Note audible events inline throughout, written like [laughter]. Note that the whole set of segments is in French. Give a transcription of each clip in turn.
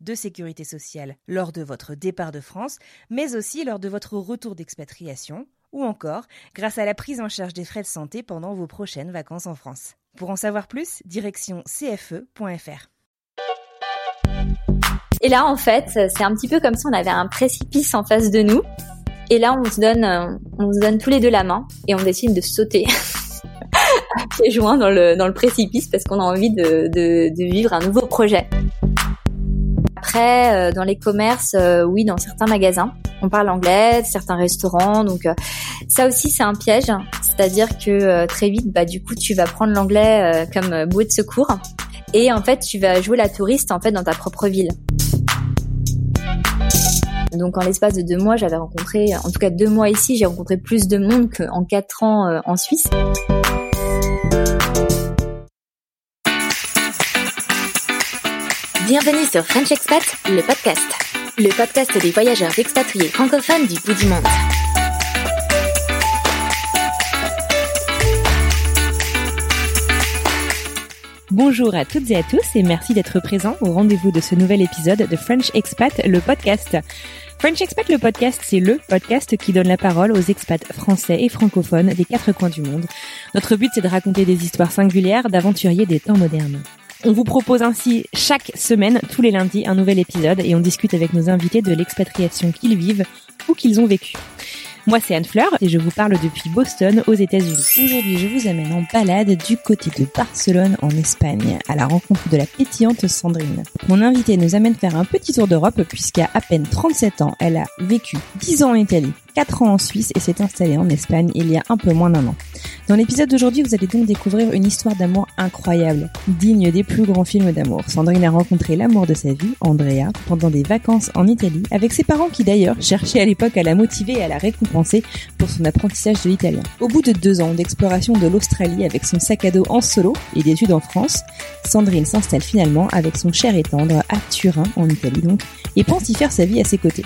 de sécurité sociale lors de votre départ de France, mais aussi lors de votre retour d'expatriation, ou encore grâce à la prise en charge des frais de santé pendant vos prochaines vacances en France. Pour en savoir plus, direction cfe.fr. Et là, en fait, c'est un petit peu comme si on avait un précipice en face de nous. Et là, on se donne, euh, on se donne tous les deux la main et on décide de sauter [laughs] à pieds joints dans le, dans le précipice parce qu'on a envie de, de, de vivre un nouveau projet. Euh, dans les commerces, euh, oui, dans certains magasins, on parle anglais, certains restaurants, donc euh, ça aussi c'est un piège, c'est-à-dire que très vite, bah du coup, tu vas prendre l'anglais comme bouée de secours et en fait, tu vas jouer la touriste en fait dans ta propre ville. Donc en l'espace de deux mois, j'avais rencontré, en tout cas deux mois ici, j'ai rencontré plus de monde qu'en quatre ans en Suisse. Bienvenue sur French Expat, le podcast. Le podcast des voyageurs expatriés francophones du bout du monde. Bonjour à toutes et à tous et merci d'être présents au rendez-vous de ce nouvel épisode de French Expat, le podcast. French Expat, le podcast, c'est le podcast qui donne la parole aux expats français et francophones des quatre coins du monde. Notre but, c'est de raconter des histoires singulières d'aventuriers des temps modernes. On vous propose ainsi chaque semaine, tous les lundis, un nouvel épisode et on discute avec nos invités de l'expatriation qu'ils vivent ou qu'ils ont vécu. Moi, c'est Anne Fleur et je vous parle depuis Boston, aux États-Unis. Aujourd'hui, je vous amène en balade du côté de Barcelone, en Espagne, à la rencontre de la pétillante Sandrine. Mon invitée nous amène faire un petit tour d'Europe puisqu'à à peine 37 ans, elle a vécu 10 ans en Italie, 4 ans en Suisse et s'est installée en Espagne il y a un peu moins d'un an. Dans l'épisode d'aujourd'hui, vous allez donc découvrir une histoire d'amour incroyable, digne des plus grands films d'amour. Sandrine a rencontré l'amour de sa vie, Andrea, pendant des vacances en Italie, avec ses parents qui d'ailleurs cherchaient à l'époque à la motiver et à la récompenser pour son apprentissage de l'italien. Au bout de deux ans d'exploration de l'Australie avec son sac à dos en solo et d'études en France, Sandrine s'installe finalement avec son cher et tendre à Turin, en Italie donc, et pense y faire sa vie à ses côtés.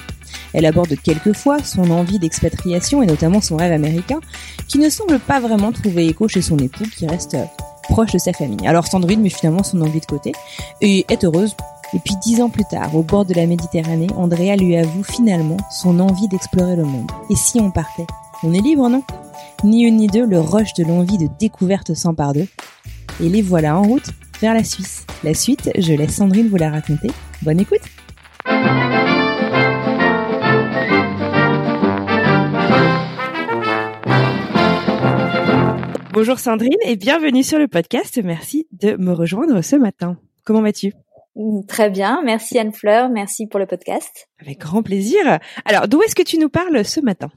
Elle aborde quelquefois son envie d'expatriation et notamment son rêve américain, qui ne semble pas vraiment trouver écho chez son époux qui reste euh, proche de sa famille. Alors Sandrine met finalement son envie de côté et est heureuse. Et puis dix ans plus tard, au bord de la Méditerranée, Andrea lui avoue finalement son envie d'explorer le monde. Et si on partait? On est libre, non? Ni une ni deux, le rush de l'envie de découverte s'empare d'eux. Et les voilà en route vers la Suisse. La suite, je laisse Sandrine vous la raconter. Bonne écoute Bonjour Sandrine et bienvenue sur le podcast. Merci de me rejoindre ce matin. Comment vas-tu? Très bien, merci Anne Fleur, merci pour le podcast. Avec grand plaisir. Alors, d'où est-ce que tu nous parles ce matin?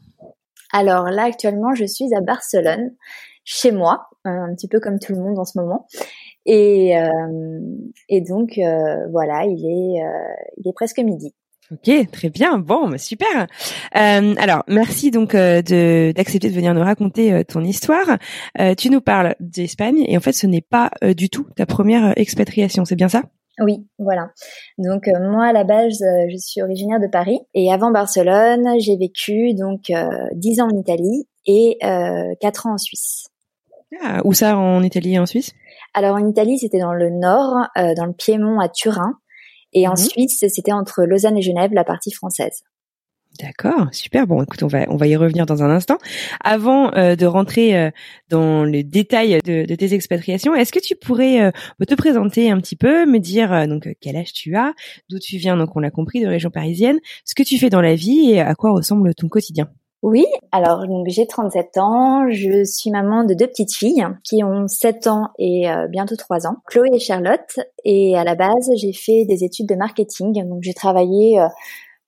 Alors là, actuellement, je suis à Barcelone, chez moi, un petit peu comme tout le monde en ce moment. Et, euh, et donc, euh, voilà, il est, euh, il est presque midi. Ok, très bien. Bon, bah, super. Euh, alors, merci donc euh, de d'accepter de venir nous raconter euh, ton histoire. tu nous parles d'Espagne et en fait, ce n'est pas du tout ta première expatriation, c'est bien ça? Oui, voilà. Donc moi, à la base, je suis originaire de Paris et avant Barcelone, j'ai vécu donc dix ans en Italie et quatre ans en Suisse. Ah, où ça en Italie et en Suisse? Alors en Italie, c'était dans le nord, dans le Piémont à Turin. Et en mhm. Suisse, c'était entre Lausanne et Genève, la partie française. D'accord, super. Bon, écoute, on va on va y revenir dans un instant. Avant euh, de rentrer euh, dans les détails de, de tes expatriations, est-ce que tu pourrais euh, te présenter un petit peu, me dire donc quel âge tu as, d'où tu viens, donc on l'a compris, de région parisienne, ce que tu fais dans la vie et à quoi ressemble ton quotidien? Oui, alors donc j'ai 37 ans, je suis maman de deux petites filles qui ont 7 ans et euh, bientôt 3 ans, Chloé et Charlotte. Et à la base, j'ai fait des études de marketing, donc j'ai travaillé euh,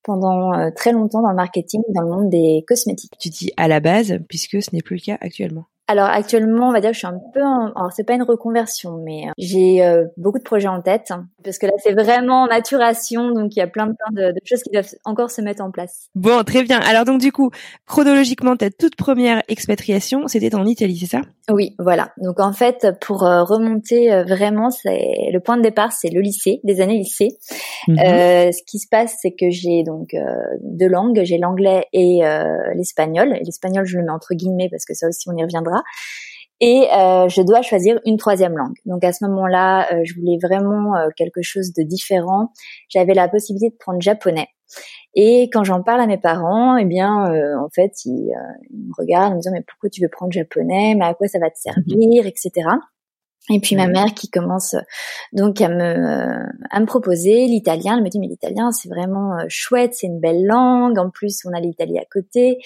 pendant euh, très longtemps dans le marketing, dans le monde des cosmétiques. Tu dis à la base, puisque ce n'est plus le cas actuellement. Alors actuellement, on va dire que je suis un peu, en... alors c'est pas une reconversion, mais euh, j'ai euh, beaucoup de projets en tête parce que là c'est vraiment en maturation, donc il y a plein de, plein de, de, choses qui doivent encore se mettre en place. Bon, très bien. Alors donc du coup, chronologiquement, ta toute première expatriation, c'était en Italie, c'est ça? Oui, voilà. Donc en fait, pour euh, remonter vraiment, c'est le point de départ, c'est le lycée, des années lycée. -hmm. ce qui se passe, c'est que j'ai donc deux langues, j'ai l'anglais et l'espagnol. L'espagnol, je le mets entre guillemets parce que ça aussi on y reviendra et euh, je dois choisir une troisième langue. Donc à ce moment-là, euh, je voulais vraiment euh, quelque chose de différent. J'avais la possibilité de prendre japonais. Et quand j'en parle à mes parents, eh bien, en fait, ils, ils, me regardent en me disant mais pourquoi tu veux prendre japonais? Mais à quoi ça va te servir, etc. Et puis ma mère qui commence donc à me à me proposer l'italien. Elle me dit mais l'italien c'est vraiment chouette, c'est une belle langue. En plus on a l'Italie à côté.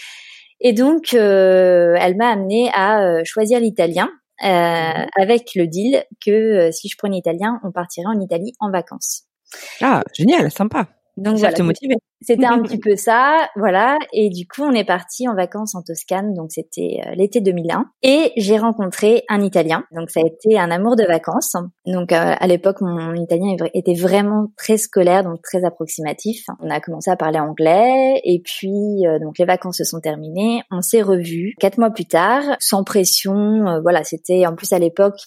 Et donc, euh, elle m'a amené à euh, choisir l'italien. Euh, mhm. avec le deal que euh, si je prenais italien, on partirait en Italie en vacances. Ah, génial, sympa. Donc ça voilà, C'était un [laughs] petit peu ça, voilà. Et du coup, on est parti en vacances en Toscane, donc c'était euh, l'été 2001. Et j'ai rencontré un Italien, donc ça a été un amour de vacances. Donc euh, à l'époque, mon italien était vraiment très scolaire, donc très approximatif. On a commencé à parler anglais, et puis euh, donc les vacances se sont terminées. On s'est revus quatre mois plus tard, sans pression. voilà, c'était en plus à l'époque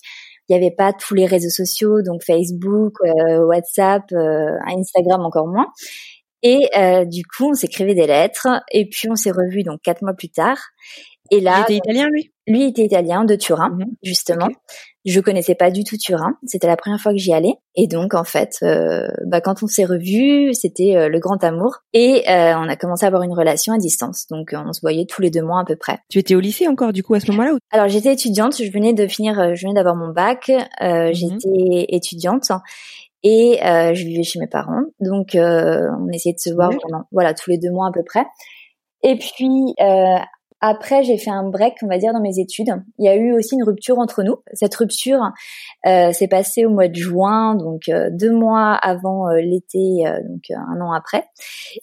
il n'y avait pas tous les réseaux sociaux, donc Facebook, euh, WhatsApp, euh, Instagram encore moins. Et euh, du coup, on s'écrivait des lettres, et puis on s'est revus donc quatre mois plus tard. Et là, il était italien lui? Lui était italien de Turin, mmh justement. Okay. Je connaissais pas du tout Turin. C'était la première fois que j'y allais. Et donc, en fait, euh, bah, quand on s'est revus, c'était euh, le grand amour. Et euh, on a commencé à avoir une relation à distance. Donc, on se voyait tous les deux mois à peu près. Tu étais au lycée encore, du coup, à ce moment-là ou... Alors, j'étais étudiante. Je venais de finir, je venais d'avoir mon bac. Mmh j'étais étudiante. Et je vivais chez mes parents. Donc, on essayait de se voir mmh pendant, voilà, tous les deux mois à peu près. Et puis, après, j'ai fait un break, on va dire, dans mes études. Il y a eu aussi une rupture entre nous. Cette rupture euh, s'est passée au mois de juin, donc euh, deux mois avant euh, l'été, donc un an après.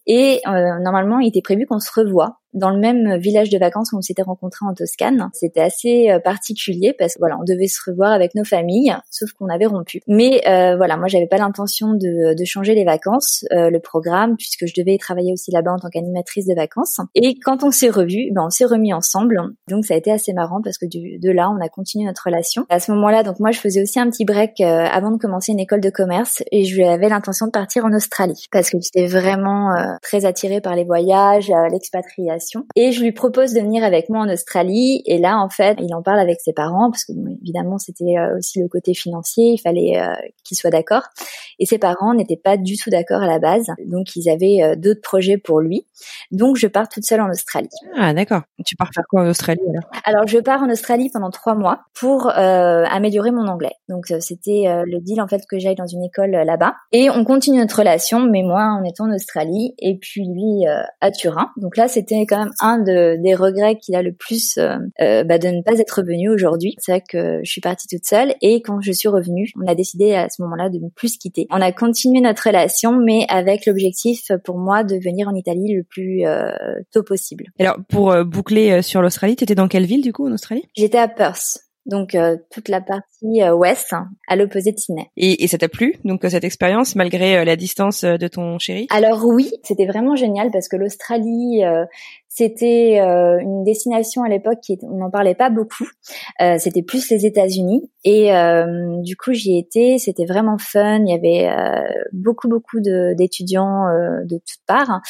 Et normalement, il était prévu qu'on se revoie dans le même village de vacances où on s'était rencontrés en Toscane. C'était assez euh, particulier parce que voilà, on devait se revoir avec nos familles, sauf qu'on avait rompu. Mais euh, voilà, moi j'avais pas l'intention de, de, changer les vacances, euh, le programme, puisque je devais travailler aussi là-bas en tant qu'animatrice de vacances. Et quand on s'est revus, ben on s'est remis ensemble. Donc ça a été assez marrant parce que du, de là, on a continué notre relation. À ce moment-là, donc moi je faisais aussi un petit break euh, avant de commencer une école de commerce et je avais l'intention de partir en Australie parce que j'étais vraiment euh, très attirée par les voyages, l'expatriation et je lui propose de venir avec moi en Australie. Et là, en fait, il en parle avec ses parents parce que évidemment, c'était euh, aussi le côté financier. Il fallait euh, qu'ils soient d'accord. Et ses parents n'étaient pas du tout d'accord à la base. Donc, ils avaient euh, d'autres projets pour lui. Donc, je pars toute seule en Australie. Ah, d'accord. Tu pars faire quoi en Australie alors? Alors, je pars en Australie pendant trois mois pour améliorer mon anglais. Donc, c'était le deal en fait que j'aille dans une école là-bas. Et on continue notre relation, mais moi en étant en Australie et puis lui à Turin. Donc là, c'était quand même un de, des regrets qu'il a le plus euh, euh, bah, de ne pas être venu aujourd'hui. C'est vrai que je suis partie toute seule et quand je suis revenue, on a décidé à ce moment-là de ne plus se quitter. On a continué notre relation, mais avec l'objectif pour moi de venir en Italie le plus euh, tôt possible. Alors pour euh, boucler euh, sur l'Australie, tu étais dans quelle ville du coup en Australie? J'étais à Perth donc euh, toute la partie euh, ouest hein, à l'opposé de Sydney. Et, et ça t'a plu donc cette expérience malgré euh, la distance de ton chéri? Alors oui, c'était vraiment génial parce que l'Australie c'était euh, une destination à l'époque qui on n'en parlait pas beaucoup. Euh, c'était plus les États-Unis et euh, du coup j'y étais. C'était vraiment fun. Il y avait beaucoup beaucoup d'étudiants de, toutes parts.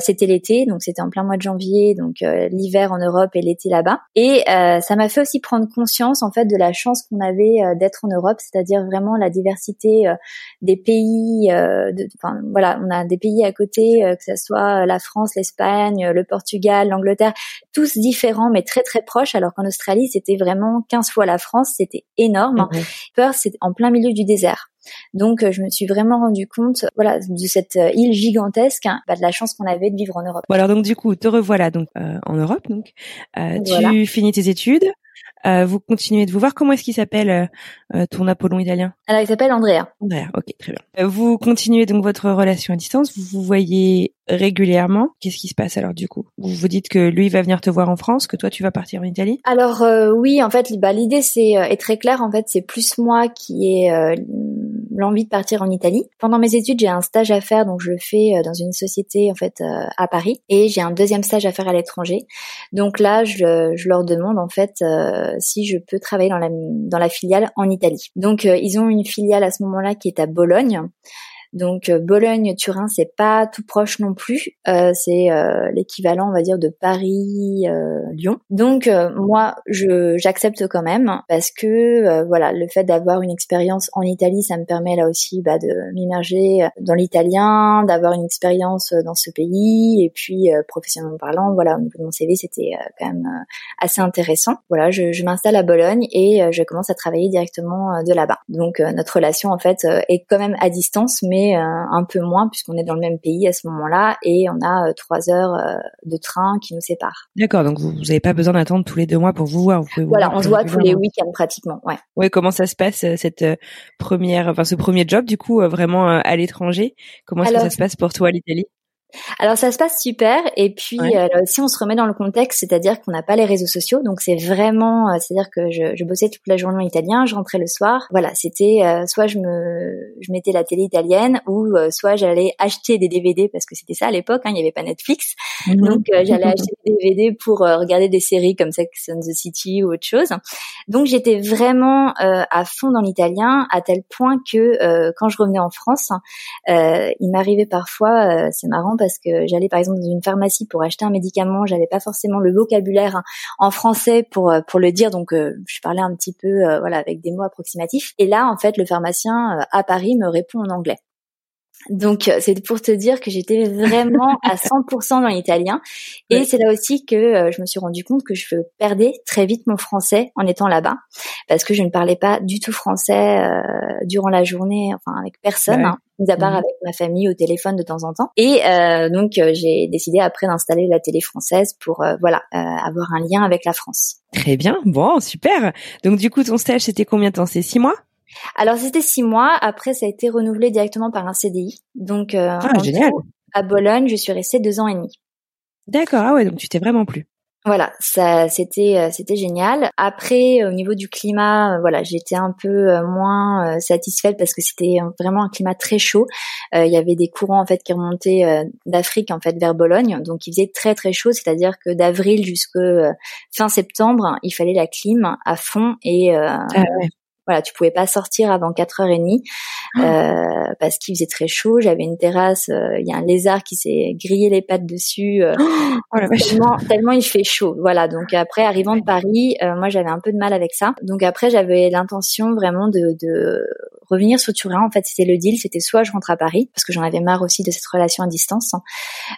c'était l'été, donc c'était en plein mois de janvier, donc l'hiver en Europe et l'été là-bas. Et ça m'a fait aussi prendre conscience en fait de la chance qu'on avait d'être en Europe, c'est-à-dire vraiment la diversité des pays. de, voilà, on a des pays à côté, que ce soit la France, l'Espagne, le Portugal Portugal, l'Angleterre, tous différents mais très très proches, alors qu'en Australie c'était vraiment 15 fois la France, c'était énorme. Mmh. Perth c'est en plein milieu du désert. Donc je me suis vraiment rendu compte, voilà, de cette île gigantesque, hein, bah, de la chance qu'on avait de vivre en Europe. Bon alors donc du coup, te revoilà donc en Europe. Donc tu finis tes études. Euh, vous continuez de vous voir. Comment est-ce qu'il s'appelle euh, euh, ton Apollon italien? Alors, il s'appelle Andrea. Andrea, ok, très bien. vous continuez donc votre relation à distance. Vous vous voyez régulièrement. Qu'est-ce qui se passe alors du coup? Vous vous dites que lui va venir te voir en France, que toi tu vas partir en Italie? Alors oui, en fait, bah, l'idée c'est est très claire. En fait, c'est plus moi qui ai l'envie de partir en Italie. Pendant mes études, j'ai un stage à faire, donc je le fais dans une société en fait à Paris, et j'ai un deuxième stage à faire à l'étranger. Donc là, je, je leur demande en fait euh, si je peux travailler dans la, dans la filiale en Italie. Donc euh, ils ont une filiale à ce moment-là qui est à Bologne. Donc euh, Bologne-Turin, c'est pas tout proche non plus. Euh, c'est euh, l'équivalent, on va dire, de Paris-Lyon. Donc moi, je j'accepte quand même parce que voilà, le fait d'avoir une expérience en Italie, ça me permet là aussi bah, de m'immerger dans l'italien, d'avoir une expérience dans ce pays et puis professionnellement parlant, voilà, au niveau de mon CV, c'était quand même assez intéressant. Voilà, je, je m'installe à Bologne et je commence à travailler directement de là-bas. Donc notre relation en fait est quand même à distance, mais euh, un peu moins puisqu'on est dans le même pays à ce moment-là et on a euh, trois heures euh, de train qui nous séparent. D'accord, donc vous n'avez pas besoin d'attendre tous les deux mois pour vous voir. Vous voilà, on se voit tous les week-ends pratiquement. Ouais. Ouais, comment ça se passe cette première, enfin ce premier job du coup vraiment à l'étranger? Comment ça se passe pour toi l'Italie? Alors ça se passe super. Et puis euh, si on se remet dans le contexte, c'est-à-dire qu'on n'a pas les réseaux sociaux, donc c'est vraiment, euh, c'est-à-dire que je, je, bossais toute la journée en italien, je rentrais le soir, voilà, c'était euh, soit je me, je mettais la télé italienne ou soit j'allais acheter des DVD parce que c'était ça à l'époque, hein, il n'y avait pas Netflix, mhm. donc j'allais acheter des DVD pour regarder des séries comme Sex and the City ou autre chose. Donc j'étais vraiment à fond dans l'italien à tel point que quand je revenais en France, il m'arrivait parfois, c'est marrant parce que j'allais par exemple dans une pharmacie pour acheter un médicament, j'avais pas forcément le vocabulaire en français pour euh, pour le dire, donc euh, je parlais un petit peu euh, voilà avec des mots approximatifs. Et là en fait le pharmacien à Paris me répond en anglais. Donc c'est pour te dire que j'étais vraiment à [laughs] 100% dans l'italien. Et c'est là aussi que euh, je me suis rendu compte que je perdais très vite mon français en étant là-bas parce que je ne parlais pas du tout français euh, durant la journée, enfin avec personne, hein, mis à part mmh. avec ma famille au téléphone de temps en temps. Et donc j'ai décidé après d'installer la télé française pour voilà avoir un lien avec la France. Très bien, bon super. Donc du coup ton stage c'était combien de temps? C'est six mois? Alors c'était six mois. Après, ça a été renouvelé directement par un CDI. Donc euh, ah, génial. à Bologne, je suis restée deux ans et demi. D'accord. Ah ouais, donc tu t'es vraiment plu. Voilà, ça c'était euh, c'était génial. Après au niveau du climat, euh, voilà, j'étais un peu moins satisfaite parce que c'était vraiment un climat très chaud. Il y avait des courants en fait qui remontaient d'Afrique en fait vers Bologne, donc il faisait très très chaud, c'est-à-dire que d'avril jusqu'à fin septembre, il fallait la clim à fond et ah. Voilà, tu pouvais pas sortir avant 4h30 ah. euh, parce qu'il faisait très chaud. J'avais une terrasse, euh, il y a un lézard qui s'est grillé les pattes dessus. Euh, [gasps] oh, tellement, tellement, il fait chaud. Voilà, donc après, arrivant de Paris, euh, moi j'avais un peu de mal avec ça. Donc après, j'avais l'intention vraiment de, de revenir sur Turin. En fait, c'était le deal, c'était soit je rentre à Paris, parce que j'en avais marre aussi de cette relation à distance,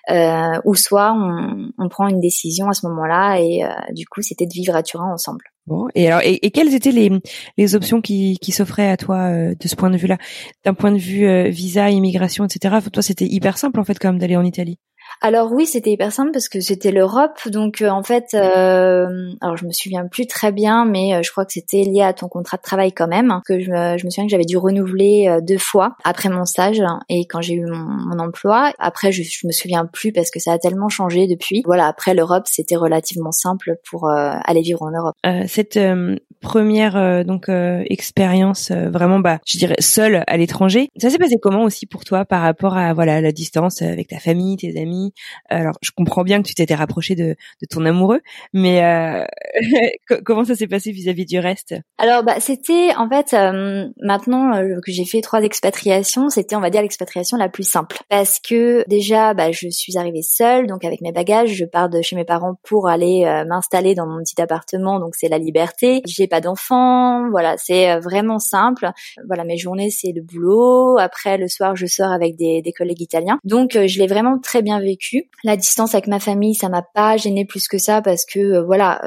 hein, ou soit on, on, prend une décision à ce moment-là, et du coup, c'était de vivre à Turin ensemble. Bon, et alors, et, quelles étaient les, les options qui, qui s'offraient à toi euh, de ce point de vue-là, d'un point de vue euh, visa, immigration, etc. Toi, c'était hyper simple en fait quand même d'aller en Italie? Alors oui, c'était hyper simple parce que c'était l'Europe, donc euh, en fait, euh, alors je me souviens plus très bien, mais euh, je crois que c'était lié à ton contrat de travail quand même, que je me, souviens que j'avais dû renouveler deux fois après mon stage et quand j'ai eu mon, emploi. Après, je, je me souviens plus parce que ça a tellement changé depuis. Voilà, après l'Europe, c'était relativement simple pour aller vivre en Europe. cette première donc expérience vraiment, bah, je dirais seule à l'étranger, ça s'est passé comment aussi pour toi par rapport à voilà la distance avec ta famille, tes amis? Alors, je comprends bien que tu t'étais rapproché de, de, ton amoureux, mais euh, [laughs] comment ça s'est passé vis-à-vis du reste? Alors, bah, c'était en fait euh, maintenant euh, que j'ai fait trois expatriations, c'était on va dire l'expatriation la plus simple parce que déjà, bah, je suis arrivée seule, donc avec mes bagages, je pars de chez mes parents pour aller m'installer dans mon petit appartement, donc c'est la liberté. J'ai pas d'enfants, voilà, c'est vraiment simple. Voilà, mes journées c'est le boulot. Après le soir, je sors avec des, des collègues italiens, donc je l'ai vraiment très bien vécu vécu. La distance avec ma famille, ça m'a pas gêné plus que ça parce que voilà,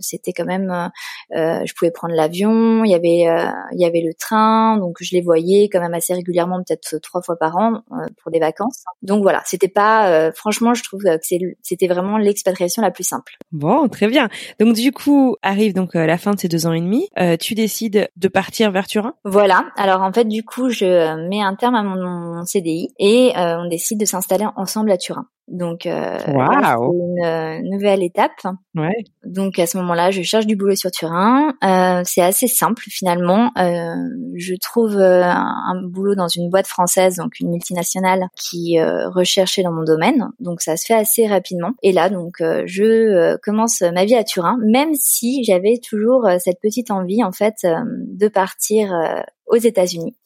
c'était quand même, je pouvais prendre l'avion, il y avait il y avait le train, donc je les voyais quand même assez régulièrement, peut-être trois fois par an pour des vacances. Donc voilà, c'était pas, franchement, je trouve que c'était vraiment l'expatriation la plus simple. Bon, très bien. Donc du coup arrive donc la fin de ces deux ans et demi. tu décides de partir vers Turin? Voilà. Alors en fait, du coup, je mets un terme à mon CDI et on décide de s'installer ensemble à Turin. contemporain Donc, euh, c'est une euh, nouvelle étape. Ouais. Donc, à ce moment-là, je cherche du boulot sur Turin. Euh, c'est assez simple finalement. Euh, je trouve euh, un, boulot dans une boîte française, donc une multinationale, qui recherchait dans mon domaine. Donc, ça se fait assez rapidement. Et là, donc, je commence ma vie à Turin, même si j'avais toujours cette petite envie, en fait, de partir aux États-Unis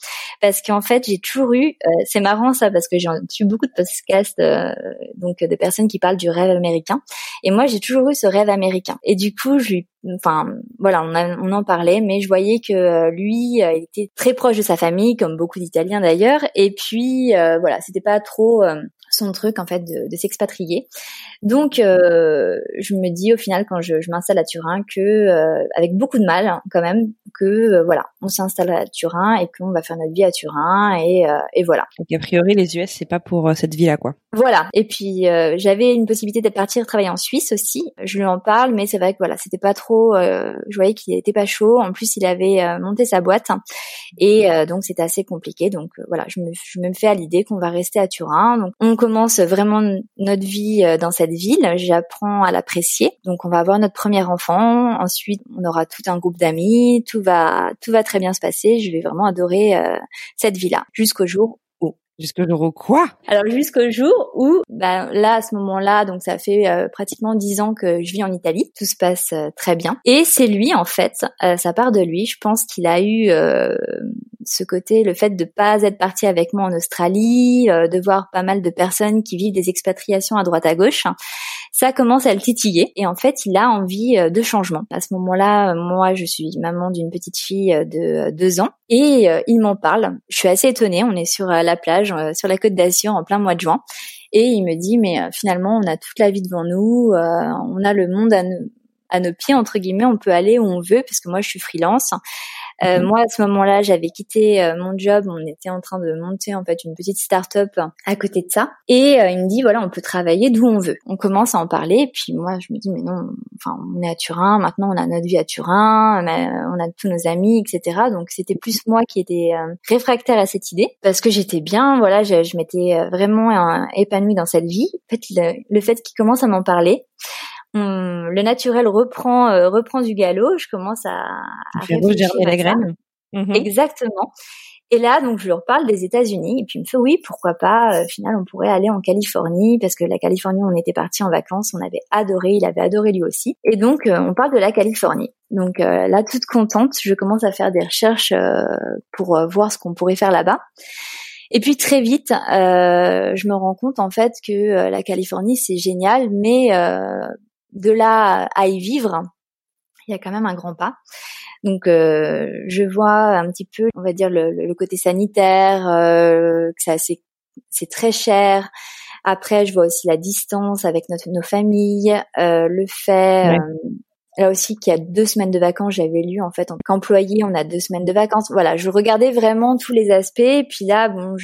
parce qu'en fait j'ai toujours eu euh, c'est marrant ça parce que j'ai eu beaucoup de podcasts euh, donc de personnes qui parlent du rêve américain. Et moi j'ai toujours eu ce rêve américain. Et du coup je lui enfin voilà on, on en parlait mais je voyais que euh, lui il était très proche de sa famille comme beaucoup d'Italiens d'ailleurs. Et puis voilà c'était pas trop son truc en fait de, de s'expatrier. Donc euh, je me dis au final quand je, je m'installe à Turin que euh, avec beaucoup de mal hein, quand même que euh, voilà on s'installe à Turin et qu'on va faire notre vie à Turin et, et voilà. Donc a priori les US c'est pas pour cette vie là quoi. Voilà et puis j'avais une possibilité de partir travailler en Suisse aussi. Je lui en parle mais c'est vrai que voilà c'était pas trop. je voyais qu'il était pas chaud. En plus il avait monté sa boîte et donc c'était assez compliqué. Donc voilà je me, je me fais à l'idée qu'on va rester à Turin. Donc on commence vraiment notre vie euh, dans cette ville. J'apprends à l'apprécier. Donc on va avoir notre premier enfant. Ensuite, on aura tout un groupe d'amis. Tout va, tout va très bien se passer. Je vais vraiment adorer euh, cette vie-là jusqu'au jour Jusqu'au jour où quoi? Alors jusqu'au jour où, ben là à ce moment-là, donc ça fait euh, pratiquement dix ans que je vis en Italie, tout se passe euh, très bien. Et c'est lui en fait, euh, ça part de lui. Je pense qu'il a eu ce côté, le fait de pas être parti avec moi en Australie, de voir pas mal de personnes qui vivent des expatriations à droite à gauche ça commence à le titiller et en fait il a envie de changement. À ce moment-là, moi je suis maman d'une petite fille de deux ans et il m'en parle. Je suis assez étonnée, on est sur la plage euh, sur la côte d'Azur en plein mois de juin. Et il me dit, mais euh, finalement, on a toute la vie devant nous, euh, on a le monde à, à nos pieds, entre guillemets, on peut aller où on veut, parce que moi, je suis freelance. Euh, mhm. Moi, à ce moment-là, j'avais quitté euh, mon job. On était en train de monter en fait une petite start-up à côté de ça. Et euh, il me dit voilà, on peut travailler d'où on veut. On commence à en parler. Et puis moi, je me dis mais non. Enfin, on est à Turin. Maintenant, on a notre vie à Turin. On a, on a tous nos amis, etc. Donc c'était plus moi qui étais réfractaire à cette idée parce que j'étais bien. Voilà, je, je m'étais vraiment épanouie dans cette vie. En fait, le, le fait qu'il commence à m'en parler le naturel reprend euh, reprend du galop. Je commence à, à réfléchir la graine. Mhm. Exactement. Et là, donc, je leur parle des États-Unis. Et puis, il me fait, oui, pourquoi pas, euh, au final, on pourrait aller en Californie, parce que la Californie, on était parti en vacances, on avait adoré, il avait adoré lui aussi. Et donc, euh, on parle de la Californie. Donc là, toute contente, je commence à faire des recherches pour voir ce qu'on pourrait faire là-bas. Et puis très vite, je me rends compte en fait que la Californie c'est génial, mais de là à y vivre, il y a quand même un grand pas. Donc euh, je vois un petit peu, on va dire le, côté sanitaire, euh, que c'est c'est très cher. Après, je vois aussi la distance avec notre, nos familles, euh, le fait Là aussi, qu'il y a deux semaines de vacances, j'avais lu en fait en qu'employé, on a deux semaines de vacances. Voilà, je regardais vraiment tous les aspects. Et puis là, bon,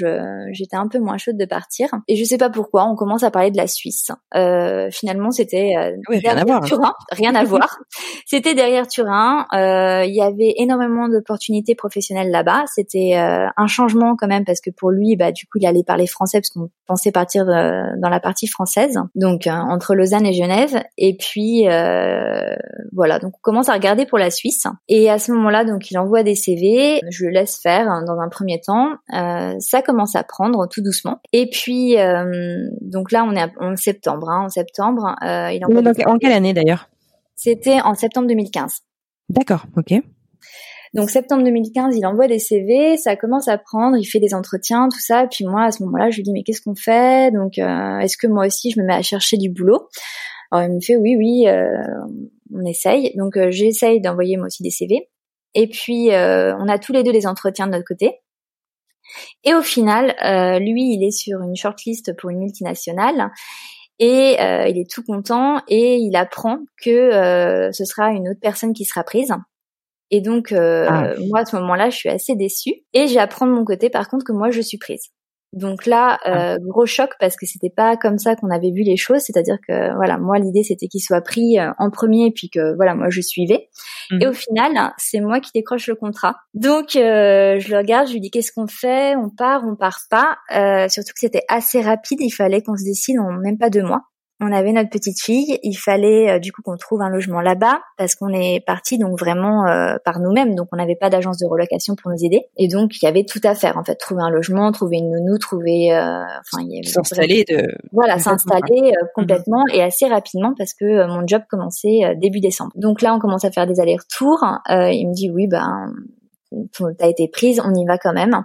j'étais un peu moins chaude de partir. Et je sais pas pourquoi, on commence à parler de la Suisse. Euh, finalement, c'était euh, rien à voir. Turin, [laughs] rien à voir. [laughs] C'était derrière Turin. Euh, il y avait énormément d'opportunités professionnelles là-bas. C'était euh, un changement quand même parce que pour lui, bah du coup, il allait parler français parce qu'on pensait partir euh, dans la partie française, donc entre Lausanne et Genève. Et puis voilà, donc on commence à regarder pour la Suisse. Et à ce moment-là, donc il envoie des CV, je le laisse faire hein, dans un premier temps. Euh, ça commence à prendre tout doucement. Et puis, euh, donc là, on est en septembre. Hein, en septembre, euh, il envoie. en quelle année d'ailleurs? C'était en septembre 2015. D'accord, ok. Donc septembre 2015, il envoie des CV, ça commence à prendre, il fait des entretiens, tout ça. Et puis moi, à ce moment-là, je lui dis mais qu'est-ce qu'on fait? Donc est-ce que moi aussi je me mets à chercher du boulot? Alors il me fait oui, oui, on essaye. Donc euh, j'essaye d'envoyer moi aussi des CV. Et puis euh, on a tous les deux des entretiens de notre côté. Et au final, lui, il est sur une shortlist pour une multinationale et il est tout content et il apprend que ce sera une autre personne qui sera prise. Et donc, ah. moi, à ce moment-là, je suis assez déçue. Et j'apprends de mon côté, par contre, que moi, je suis prise. Donc là, ah. euh, gros choc parce que c'était pas comme ça qu'on avait vu les choses. C'est-à-dire que voilà, moi l'idée c'était qu'il soit pris euh, en premier puis que voilà moi je suivais. Mmh. Et au final, c'est moi qui décroche le contrat. Donc euh, je le regarde, je lui dis qu'est-ce qu'on fait? On part, on part pas. surtout que c'était assez rapide. Il fallait qu'on se décide en même pas deux mois on avait notre petite fille, il fallait euh, du coup qu'on trouve un logement là-bas parce qu'on est parti donc vraiment euh, par nous-mêmes, donc on n'avait pas d'agence de relocation pour nous aider et donc il y avait tout à faire en fait, trouver un logement, trouver une nounou, trouver, euh, enfin il y avait s'installer de voilà s'installer complètement et assez rapidement parce que mon job commençait début décembre. Donc là on commence à faire des allers-retours. il me dit oui ben t'as été prise, on y va quand même.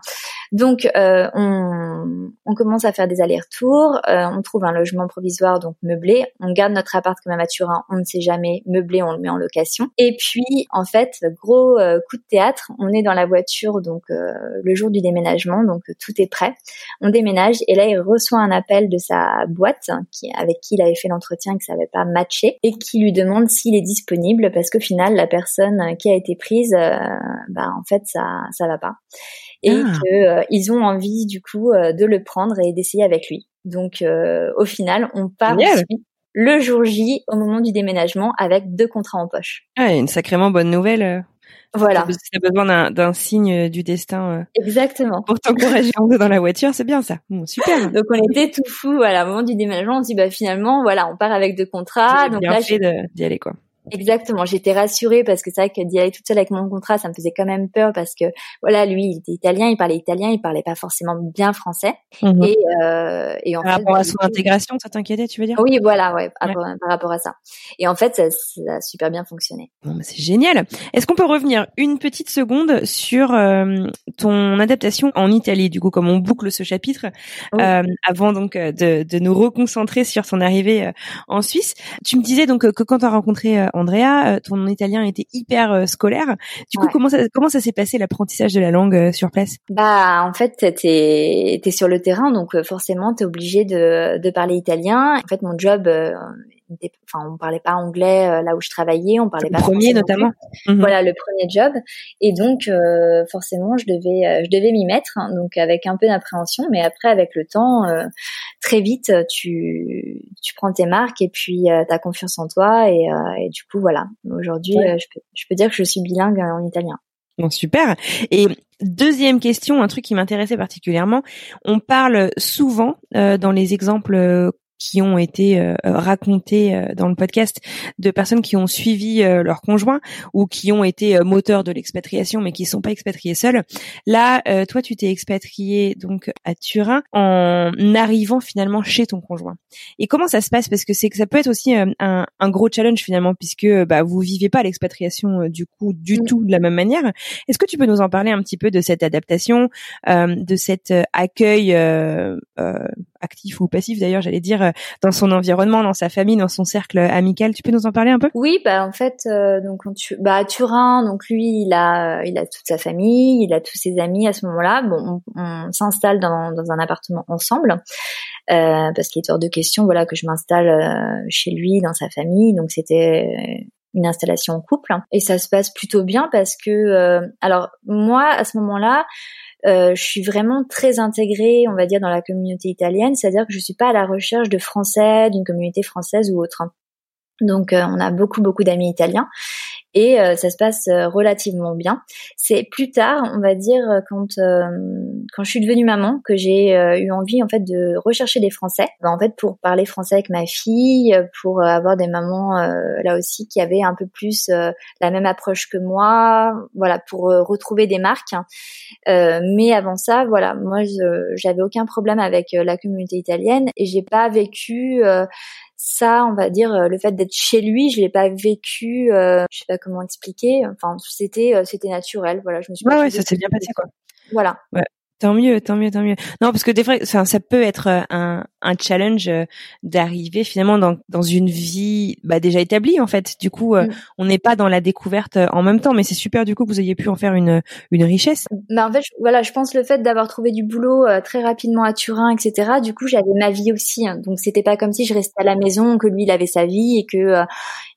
Donc euh, on, commence à faire des allers-retours, euh, on trouve un logement provisoire donc meublé, on garde notre appart comme à Maturin, on ne sait jamais. Meublé, on le met en location. Et puis en fait gros euh, coup de théâtre, on est dans la voiture donc le jour du déménagement donc tout est prêt, on déménage et là il reçoit un appel de sa boîte qui avec qui il avait fait l'entretien et que ça n'avait pas matché et qui lui demande s'il est disponible parce qu'au final la personne qui a été prise bah en fait ça ça va pas et ah. qu'ils euh, ont envie du coup euh, de le prendre et d'essayer avec lui. Donc euh, au final, on part le jour J au moment du déménagement avec deux contrats en poche. Ah, une sacrément bonne nouvelle. Voilà. Si as besoin d'un signe du destin. Exactement. Pour t'encourager dans la voiture, c'est bien ça. super. [laughs] Donc on était tout fou. Voilà, au moment du déménagement, on se dit bah finalement, voilà, on part avec deux contrats. Donc bien là, d'y aller quoi. Exactement, j'étais rassurée parce que c'est vrai que d'y aller toute seule avec mon contrat, ça me faisait quand même peur parce que voilà, lui, il était italien, il parlait italien, il parlait pas forcément bien français. Mhm. Et, euh, et en par rapport à son intégration, ça t'inquiétait, tu veux dire? Oui, voilà, ouais, par, rapport à ça. Et en fait, ça, a super bien fonctionné. Bon, bah, c'est génial. Est-ce qu'on peut revenir une petite seconde sur euh, ton adaptation en Italie Du coup, comme on boucle ce chapitre, euh, avant donc euh, de, de, nous reconcentrer sur ton arrivée euh, en Suisse, tu me disais donc que quand tu as rencontré Andrea, euh, ton italien était hyper euh, scolaire. Du coup, comment ça comment ça s'est passé l'apprentissage de la langue euh, sur place? Bah, en fait, t'es es sur le terrain, donc forcément, t'es obligé de, de parler italien. En fait, mon job enfin on parlait pas anglais euh, là où je travaillais, on parlait pas premier notamment. Mhm. Voilà le premier job et donc euh, forcément je devais euh, je devais m'y mettre hein, donc avec un peu d'appréhension mais après avec le temps très vite tu tu prends tes marques et puis tu as confiance en toi et, et du coup voilà aujourd'hui je, peux, je peux dire que je suis bilingue en italien. Bon, super. Et deuxième question, un truc qui m'intéressait particulièrement, on parle souvent dans les exemples qui ont été euh, racontés euh, dans le podcast de personnes qui ont suivi euh, leur conjoint ou qui ont été moteurs de l'expatriation mais qui sont pas expatriés seuls. Là, toi, tu t'es expatrié donc à Turin en arrivant finalement chez ton conjoint. Et comment ça se passe? Parce que c'est que ça peut être aussi un, un, gros challenge finalement puisque bah, vous vivez pas l'expatriation du coup du mm. tout de la même manière. Est-ce que tu peux nous en parler un petit peu de cette adaptation, de cet accueil actif ou passif d'ailleurs, j'allais dire euh, dans son environnement, dans sa famille, dans son cercle amical. Tu peux nous en parler un peu? Oui, bah en fait, euh, donc bah à Turin, donc lui, il a, il a toute sa famille, il a tous ses amis à ce moment-là. Bon, on, s'installe dans, dans un appartement ensemble euh, parce qu'il est hors de question, voilà, que je m'installe euh, chez lui, dans sa famille. Donc c'était une installation en couple et ça se passe plutôt bien parce que, alors moi à ce moment-là. Euh, je suis vraiment très intégrée, on va dire, dans la communauté italienne, c'est-à-dire que je suis pas à la recherche de Français, d'une communauté française ou autre. Donc euh, on a beaucoup beaucoup d'amis italiens et euh, ça se passe euh, relativement bien. C'est plus tard, on va dire, quand quand je suis devenue maman, que j'ai eu envie en fait de rechercher des Français, ben, en fait pour parler français avec ma fille, pour avoir des mamans là aussi qui avaient un peu plus la même approche que moi, voilà, pour retrouver des marques. mais avant ça, voilà, moi j'avais aucun problème avec la communauté italienne et j'ai pas vécu ça, on va dire, euh, le fait d'être chez lui, je l'ai pas vécu, euh, je sais pas comment expliquer. Enfin, c'était, euh, c'était naturel. Voilà, je me suis. Ouais, ouais, ça s'est bien passé, quoi. Voilà. Ouais. Tant mieux, tant mieux, tant mieux. Non, parce que des fois, enfin, ça peut être euh, un, un challenge euh, d'arriver finalement dans, dans une vie bah, déjà établie en fait. Du coup, euh, mm. on n'est pas dans la découverte en même temps, mais c'est super du coup que vous ayez pu en faire une une richesse. Bah en fait, voilà, je pense le fait d'avoir trouvé du boulot très rapidement à Turin, etc. Du coup, j'avais ma vie aussi, hein. donc c'était pas comme si je restais à la maison, que lui il avait sa vie et que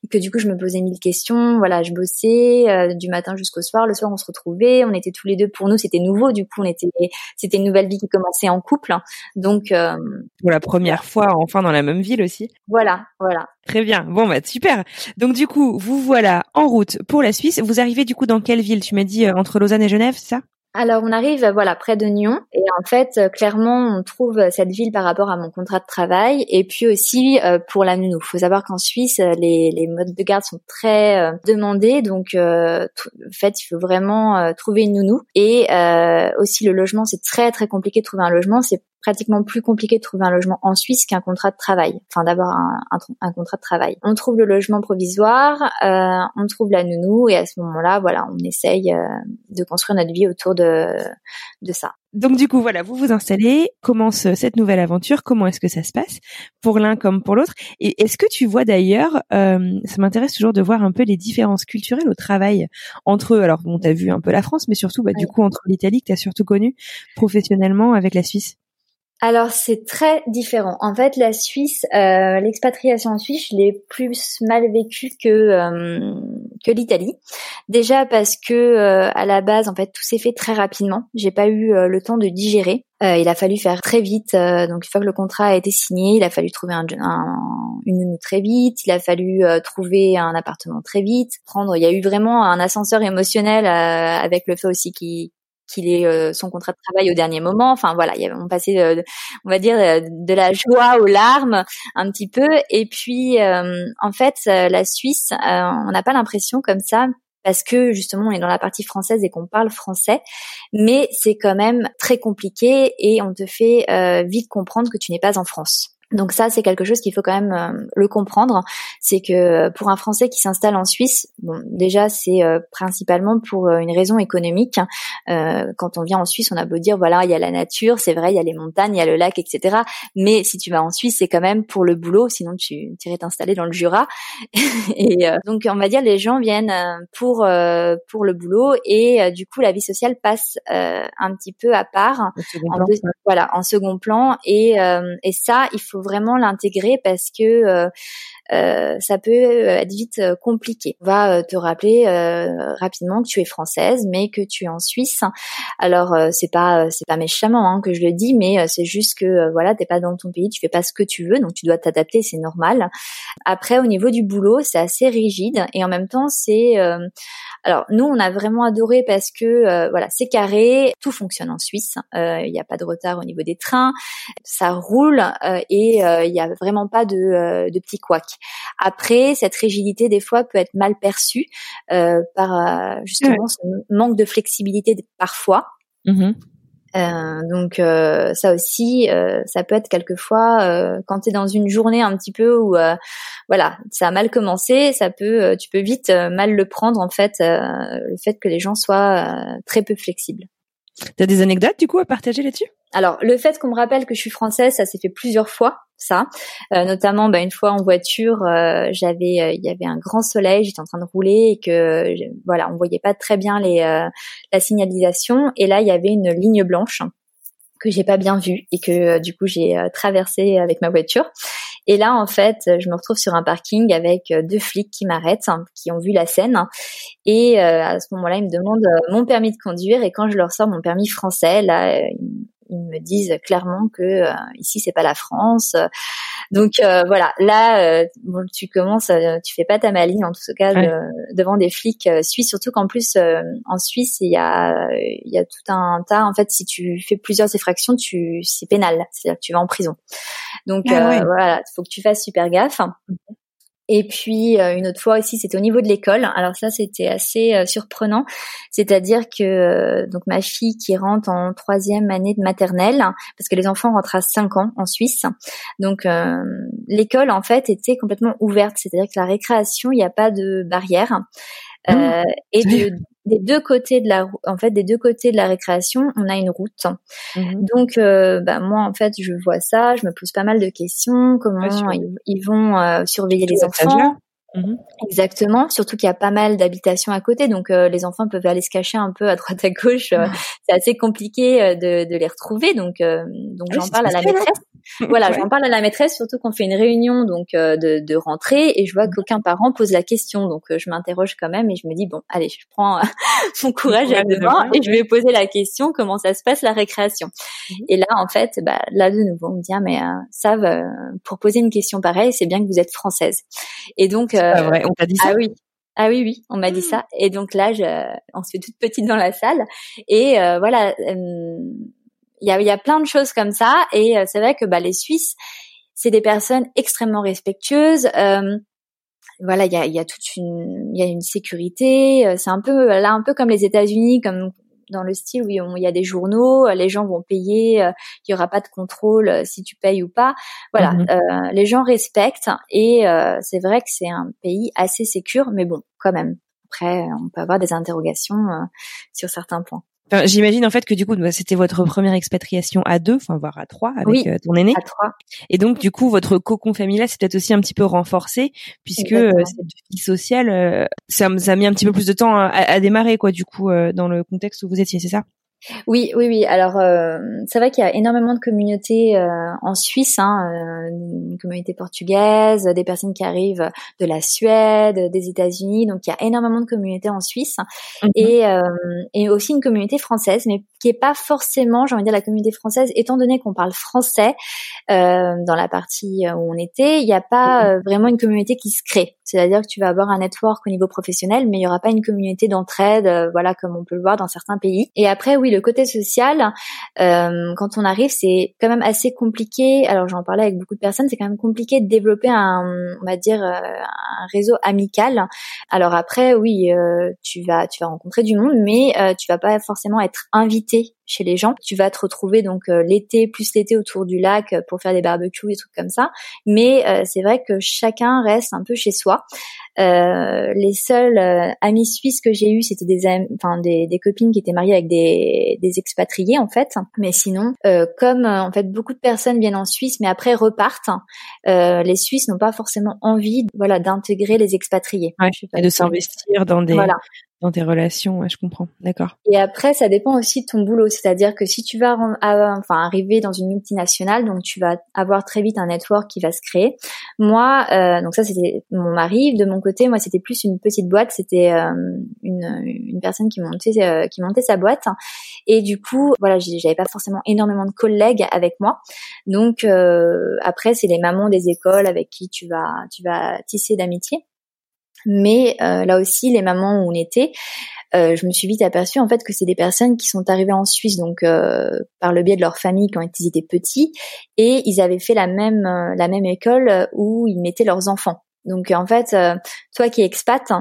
et que du coup je me posais mille questions. Voilà, je bossais du matin jusqu'au soir. Le soir, on se retrouvait, on était tous les deux. Pour nous, c'était nouveau. Du coup, on était c'était une nouvelle vie qui commençait en couple. Donc euh, pour la première fois enfin dans la même ville aussi. Voilà, voilà. Très bien. Bon bah super. Donc du coup, vous voilà en route pour la Suisse. Vous arrivez du coup dans quelle ville? Tu m'as dit euh, entre Lausanne et Genève, c'est ça? Alors on arrive voilà près de Nyon. Et en fait euh, clairement on trouve cette ville par rapport à mon contrat de travail. Et puis aussi pour la nounou. Faut savoir qu'en Suisse les, les modes de garde sont très demandés. Donc en fait il faut vraiment trouver une nounou. Et aussi le logement c'est très très compliqué de trouver un logement. C'est pratiquement plus compliqué de trouver un logement en Suisse qu'un contrat de travail, enfin d'avoir un, un, contrat de travail. On trouve le logement provisoire, euh, on trouve la nounou et à ce moment-là, voilà, on essaye euh, de construire notre vie autour de, de ça. Donc du coup, voilà, vous vous installez, commence cette nouvelle aventure. Comment est-ce que ça se passe pour l'un comme pour l'autre Et est-ce que tu vois d'ailleurs, euh, ça m'intéresse toujours de voir un peu les différences culturelles au travail entre eux. Alors, bon, t'as vu un peu la France, mais surtout, bah, du coup, entre l'Italie que t'as surtout connu professionnellement avec la Suisse. Alors c'est très différent. En fait, la Suisse, euh, l'expatriation en Suisse, je l'ai plus mal vécue que euh, que l'Italie. Déjà parce que euh, à la base, en fait, tout s'est fait très rapidement. J'ai pas eu le temps de digérer. il a fallu faire très vite. donc une fois que le contrat a été signé, il a fallu trouver un, une nounou très vite. Il a fallu trouver un appartement très vite. Prendre. Il y a eu vraiment un ascenseur émotionnel avec le fait aussi qu'il qu'il ait euh, son contrat de travail au dernier moment. Enfin voilà, on passait, euh, on va dire, euh, de la joie aux larmes un petit peu. Et puis en fait, la Suisse, on n'a pas l'impression comme ça parce que justement on est dans la partie française et qu'on parle français, mais c'est quand même très compliqué et on te fait vite comprendre que tu n'es pas en France. Donc ça, c'est quelque chose qu'il faut quand même euh, le comprendre. C'est que pour un Français qui s'installe en Suisse, bon, déjà c'est euh, principalement pour euh, une raison économique. quand on vient en Suisse, on a beau dire voilà, il y a la nature, c'est vrai, il y a les montagnes, il y a le lac, etc. Mais si tu vas en Suisse, c'est quand même pour le boulot. Sinon, tu irais t'installer dans le Jura. [laughs] et donc, on va dire les gens viennent pour pour le boulot et du coup, la vie sociale passe un petit peu à part, en voilà, en second plan. Et et ça, il faut vraiment l'intégrer parce que euh, euh, ça peut être vite euh, compliqué. On va te rappeler rapidement que tu es française, mais que tu es en Suisse. Alors c'est pas c'est pas méchamment hein, que je le dis, mais c'est juste que voilà, t'es pas dans ton pays, tu fais pas ce que tu veux, donc tu dois t'adapter, c'est normal. Après, au niveau du boulot, c'est assez rigide et en même temps, c'est alors nous, on a vraiment adoré parce que voilà, c'est carré, tout fonctionne en Suisse. Il n'y a pas de retard au niveau des trains, ça roule et euh, il n'y a vraiment pas de, euh, de petits couacs. Après, cette rigidité des fois peut être mal perçue euh, par justement ce manque de flexibilité parfois. Mmh donc ça aussi, ça peut être quelquefois quand tu es dans une journée un petit peu où voilà, ça a mal commencé, ça peut, tu peux vite mal le prendre en fait, le fait que les gens soient très peu flexibles. T'as des anecdotes du coup à partager là-dessus? Alors le fait qu'on me rappelle que je suis française, ça s'est fait plusieurs fois, ça. Euh, notamment, bah, une fois en voiture, euh, j'avais, euh, il y avait un grand soleil, j'étais en train de rouler et que voilà, on voyait pas très bien les la signalisation. Et là, il y avait une ligne blanche que j'ai pas bien vue et que du coup j'ai traversé avec ma voiture. Et là, en fait, je me retrouve sur un parking avec deux flics qui m'arrêtent, hein, qui ont vu la scène. Et à ce moment-là, ils me demandent mon permis de conduire. Et quand je leur sors mon permis français, là, ils me disent clairement que euh, ici c'est pas la France. Donc euh, voilà, là euh, bon, tu commences, tu fais pas ta maline en tout cas devant des flics suisses, surtout qu'en plus en Suisse il y a il y a tout un tas. En fait, si tu fais plusieurs effractions, tu c'est pénal, c'est-à-dire que tu vas en prison. Donc ah voilà, il faut que tu fasses super gaffe. Et puis euh, une autre fois aussi, c'était au niveau de l'école. Alors ça, c'était assez euh, surprenant. C'est-à-dire que euh, donc ma fille qui rentre en troisième année de maternelle, parce que les enfants rentrent à 5 ans en Suisse. Donc l'école en fait était complètement ouverte. C'est-à-dire que la récréation, il n'y a pas de barrière. Mmh. et de des deux côtés de la en fait des deux côtés de la récréation on a une route. Mhm. donc euh, bah, moi en fait je vois ça je me pose pas mal de questions. Comment ils, vont euh, surveiller les enfants? Mhm. Exactement, surtout qu'il y a pas mal d'habitations à côté, donc euh, les enfants peuvent aller se cacher un peu à droite à gauche. Euh, c'est assez compliqué euh, de, de, les retrouver, donc donc j'en parle à la maîtresse. [laughs] voilà, j'en parle à la maîtresse, surtout qu'on fait une réunion donc de, de rentrée et je vois mhm. qu'aucun parent pose la question, donc je m'interroge quand même et je me dis bon, allez, je prends [laughs] mon courage à deux mains et je vais poser la question comment ça se passe la récréation. Mhm. Et là en fait, bah, là de nouveau on me dit ah, mais ça pour poser une question pareille, c'est bien que vous êtes française. Et donc vrai, on t'a dit ça Ah oui. Ah oui, oui, on m'a dit ça. Et donc là, je, on se fait toute petite dans la salle. Et euh, voilà, il y, a, y a plein de choses comme ça. Et euh, c'est vrai que bah, les Suisses, c'est des personnes extrêmement respectueuses. Euh, voilà, il y a, y a toute une, il y a une sécurité. C'est un peu là, un peu comme les États-Unis, comme dans le style où il y a des journaux, euh, les gens vont payer, euh, il y aura pas de contrôle euh, si tu payes ou pas. Voilà, mhm. les gens respectent et c'est vrai que c'est un pays assez sécur, mais bon, quand même. Après, on peut avoir des interrogations sur certains points. J'imagine en fait que du coup, bah, c'était votre première expatriation à deux, enfin voire à trois avec euh, ton aîné. À trois. Et donc du coup, votre cocon familial s'est peut-être aussi un petit peu renforcé puisque euh, cette vie sociale, euh, ça, ça, a mis un petit peu plus de temps à, à démarrer quoi. Du coup, dans le contexte où vous étiez, c'est ça? Oui, oui, oui. Alors, euh, c'est vrai qu'il y a énormément de communautés euh, en Suisse, hein, euh, une communauté portugaise, des personnes qui arrivent de la Suède, des États-Unis. Donc, il y a énormément de communautés en Suisse mhm. et, et aussi une communauté française, mais qui est pas forcément, j'ai envie de dire, la communauté française, étant donné qu'on parle français dans la partie où on était, il n'y a pas mhm. vraiment une communauté qui se crée. C'est-à-dire que tu vas avoir un network au niveau professionnel, mais il n'y aura pas une communauté d'entraide, voilà, comme on peut le voir dans certains pays. Et après, oui, le côté social, euh, quand on arrive, c'est quand même assez compliqué. Alors j'en parlais avec beaucoup de personnes, c'est quand même compliqué de développer un, on va dire, euh, un réseau amical. Alors après, oui, euh, tu vas, tu vas rencontrer du monde, mais tu vas pas forcément être invité chez les gens. Tu vas te retrouver donc l'été plus l'été autour du lac pour faire des barbecues et trucs comme ça. Mais c'est vrai que chacun reste un peu chez soi. Euh, les seuls euh, amis suisses que j'ai eus, c'était des, enfin des, des, copines qui étaient mariées avec des, des expatriés en fait. Mais sinon, euh, comme en fait beaucoup de personnes viennent en Suisse, mais après repartent, les Suisses n'ont pas forcément envie, voilà, d'intégrer les expatriés. et de s'investir dans des voilà dans tes relations, je comprends. D'accord. Et après, ça dépend aussi de ton boulot, c'est-à-dire que si tu vas enfin arriver dans une multinationale, donc tu vas avoir très vite un network qui va se créer. Moi, euh, donc ça c'était mon mari. De mon côté, moi c'était plus une petite boîte, c'était euh, une, une personne qui montait euh, qui montait sa boîte. Et du coup, voilà, j'avais pas forcément énormément de collègues avec moi. Donc euh, après, c'est les mamans des écoles avec qui tu vas tu vas tisser d'amitié. Mais euh, là aussi, les mamans où on était, euh, je me suis vite aperçue en fait que c'est des personnes qui sont arrivées en Suisse donc euh, par le biais de leur famille quand ils étaient petits et ils avaient fait la même la même école où ils mettaient leurs enfants. Donc en fait, toi qui es expat,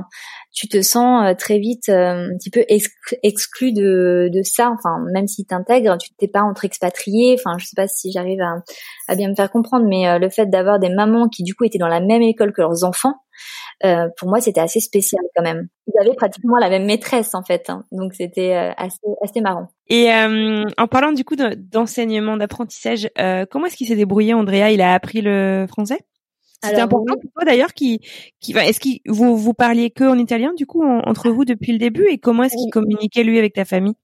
tu te sens très vite un petit peu exclu de, de ça. Enfin, même si t'intègres, tu t'es pas entre expatriés. Enfin, je sais pas si j'arrive à, à, bien me faire comprendre, mais le fait d'avoir des mamans qui du coup étaient dans la même école que leurs enfants, euh, pour moi, c'était assez spécial quand même. Ils avaient pratiquement la même maîtresse en fait, hein. donc c'était euh, assez, assez marrant. Et euh, en parlant du coup d'enseignement, d'apprentissage, comment est-ce qu'il s'est débrouillé, Andrea? Il a appris le français? C'était important pour toi d'ailleurs qui qui est-ce qu'il vous vous parliez que en italien du coup entre vous depuis le début? Et comment est-ce qu'il communiquait lui avec ta famille?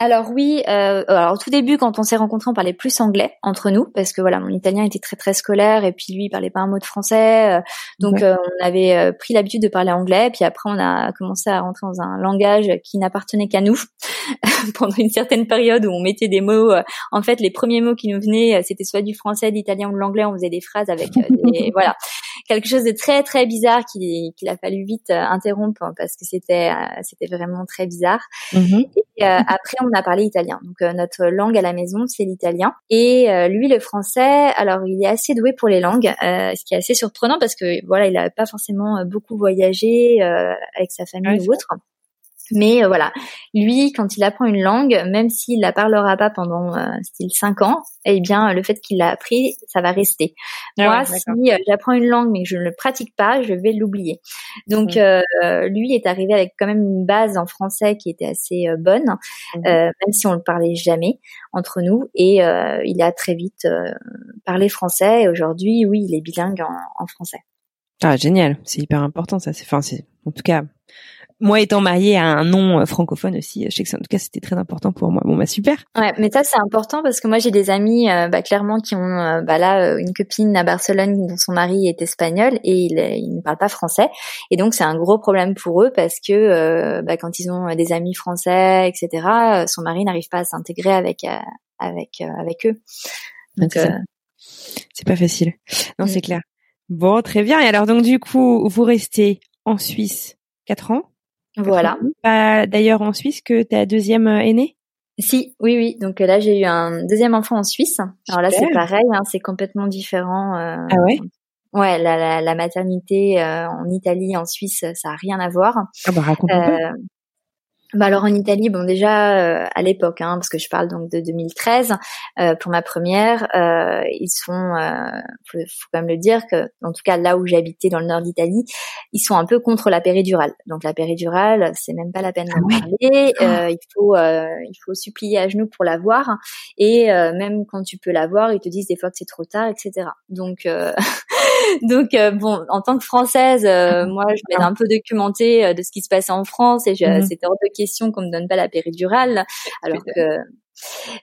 Alors oui, euh, alors au tout début quand on s'est rencontrés, on parlait plus anglais entre nous parce que voilà, mon italien était très très scolaire et puis lui il parlait pas un mot de français, euh, donc euh, on avait euh, pris l'habitude de parler anglais. Puis après on a commencé à rentrer dans un langage qui n'appartenait qu'à nous [laughs] pendant une certaine période où on mettait des mots. en fait, les premiers mots qui nous venaient, c'était soit du français, de l'italien ou de l'anglais. On faisait des phrases avec des, [laughs] voilà quelque chose de très très bizarre qu'il a fallu vite interrompre parce que c'était c'était vraiment très bizarre. Mm-hmm. Et après on a parlé italien. Donc euh, notre langue à la maison, c'est l'italien. Et euh, lui, le français, alors il est assez doué pour les langues, euh, ce qui est assez surprenant parce que voilà, il a pas forcément beaucoup voyagé avec sa famille ou autre. Mais euh, voilà, lui, quand il apprend une langue, même s'il la parlera pas pendant euh, style 5 ans, eh bien, le fait qu'il l'a appris, ça va rester. Ah Moi, si euh, j'apprends une langue mais que je ne le pratique pas, je vais l'oublier. Donc, mmh. lui est arrivé avec quand même une base en français qui était assez bonne, mmh. même si on ne parlait jamais entre nous. Et il a très vite parlé français. Et aujourd'hui, oui, il est bilingue en, en français. Ah, génial. C'est hyper important, ça. C'est, enfin, c'est, en tout cas, moi étant mariée à un nom euh, francophone aussi, je sais que en tout cas c'était très important pour moi. Bon bah super. Ouais, mais ça c'est important parce que moi j'ai des amis euh, bah, clairement qui ont euh, bah là une copine à Barcelone dont son mari est espagnol et il, il ne parle pas français et donc c'est un gros problème pour eux parce que bah, quand ils ont des amis français etc son mari n'arrive pas à s'intégrer avec avec avec eux. Donc c'est pas facile. Non c'est mm. clair. Bon très bien et alors donc du coup vous restez en Suisse quatre ans. Voilà. Pas d'ailleurs en Suisse que ta deuxième euh, est née Si, oui, oui. Donc euh, là, j'ai eu un deuxième enfant en Suisse. Alors là, c'est pareil, hein, c'est complètement différent. Euh, ah ouais? Ouais, la, la, la maternité en Italie, en Suisse, ça a rien à voir. Ah bah raconte un bah alors en Italie, bon déjà euh, à l'époque, hein, parce que je parle donc de 2013 euh, pour ma première, euh, ils sont, euh, faut, faut, quand même le dire que, en tout cas là où j'habitais dans le nord d'Italie, ils sont un peu contre la péridurale. Donc la péridurale, c'est même pas la peine d'en ah parler. Ah. il faut, il faut supplier à genoux pour l'avoir, et même quand tu peux l'avoir, ils te disent des fois que c'est trop tard, etc. Donc [laughs] donc bon, en tant que française, moi je m'étais un peu documentée de ce qui se passait en France et mmh c'était hors de question qu'on me donne pas la péridurale, [laughs] alors que.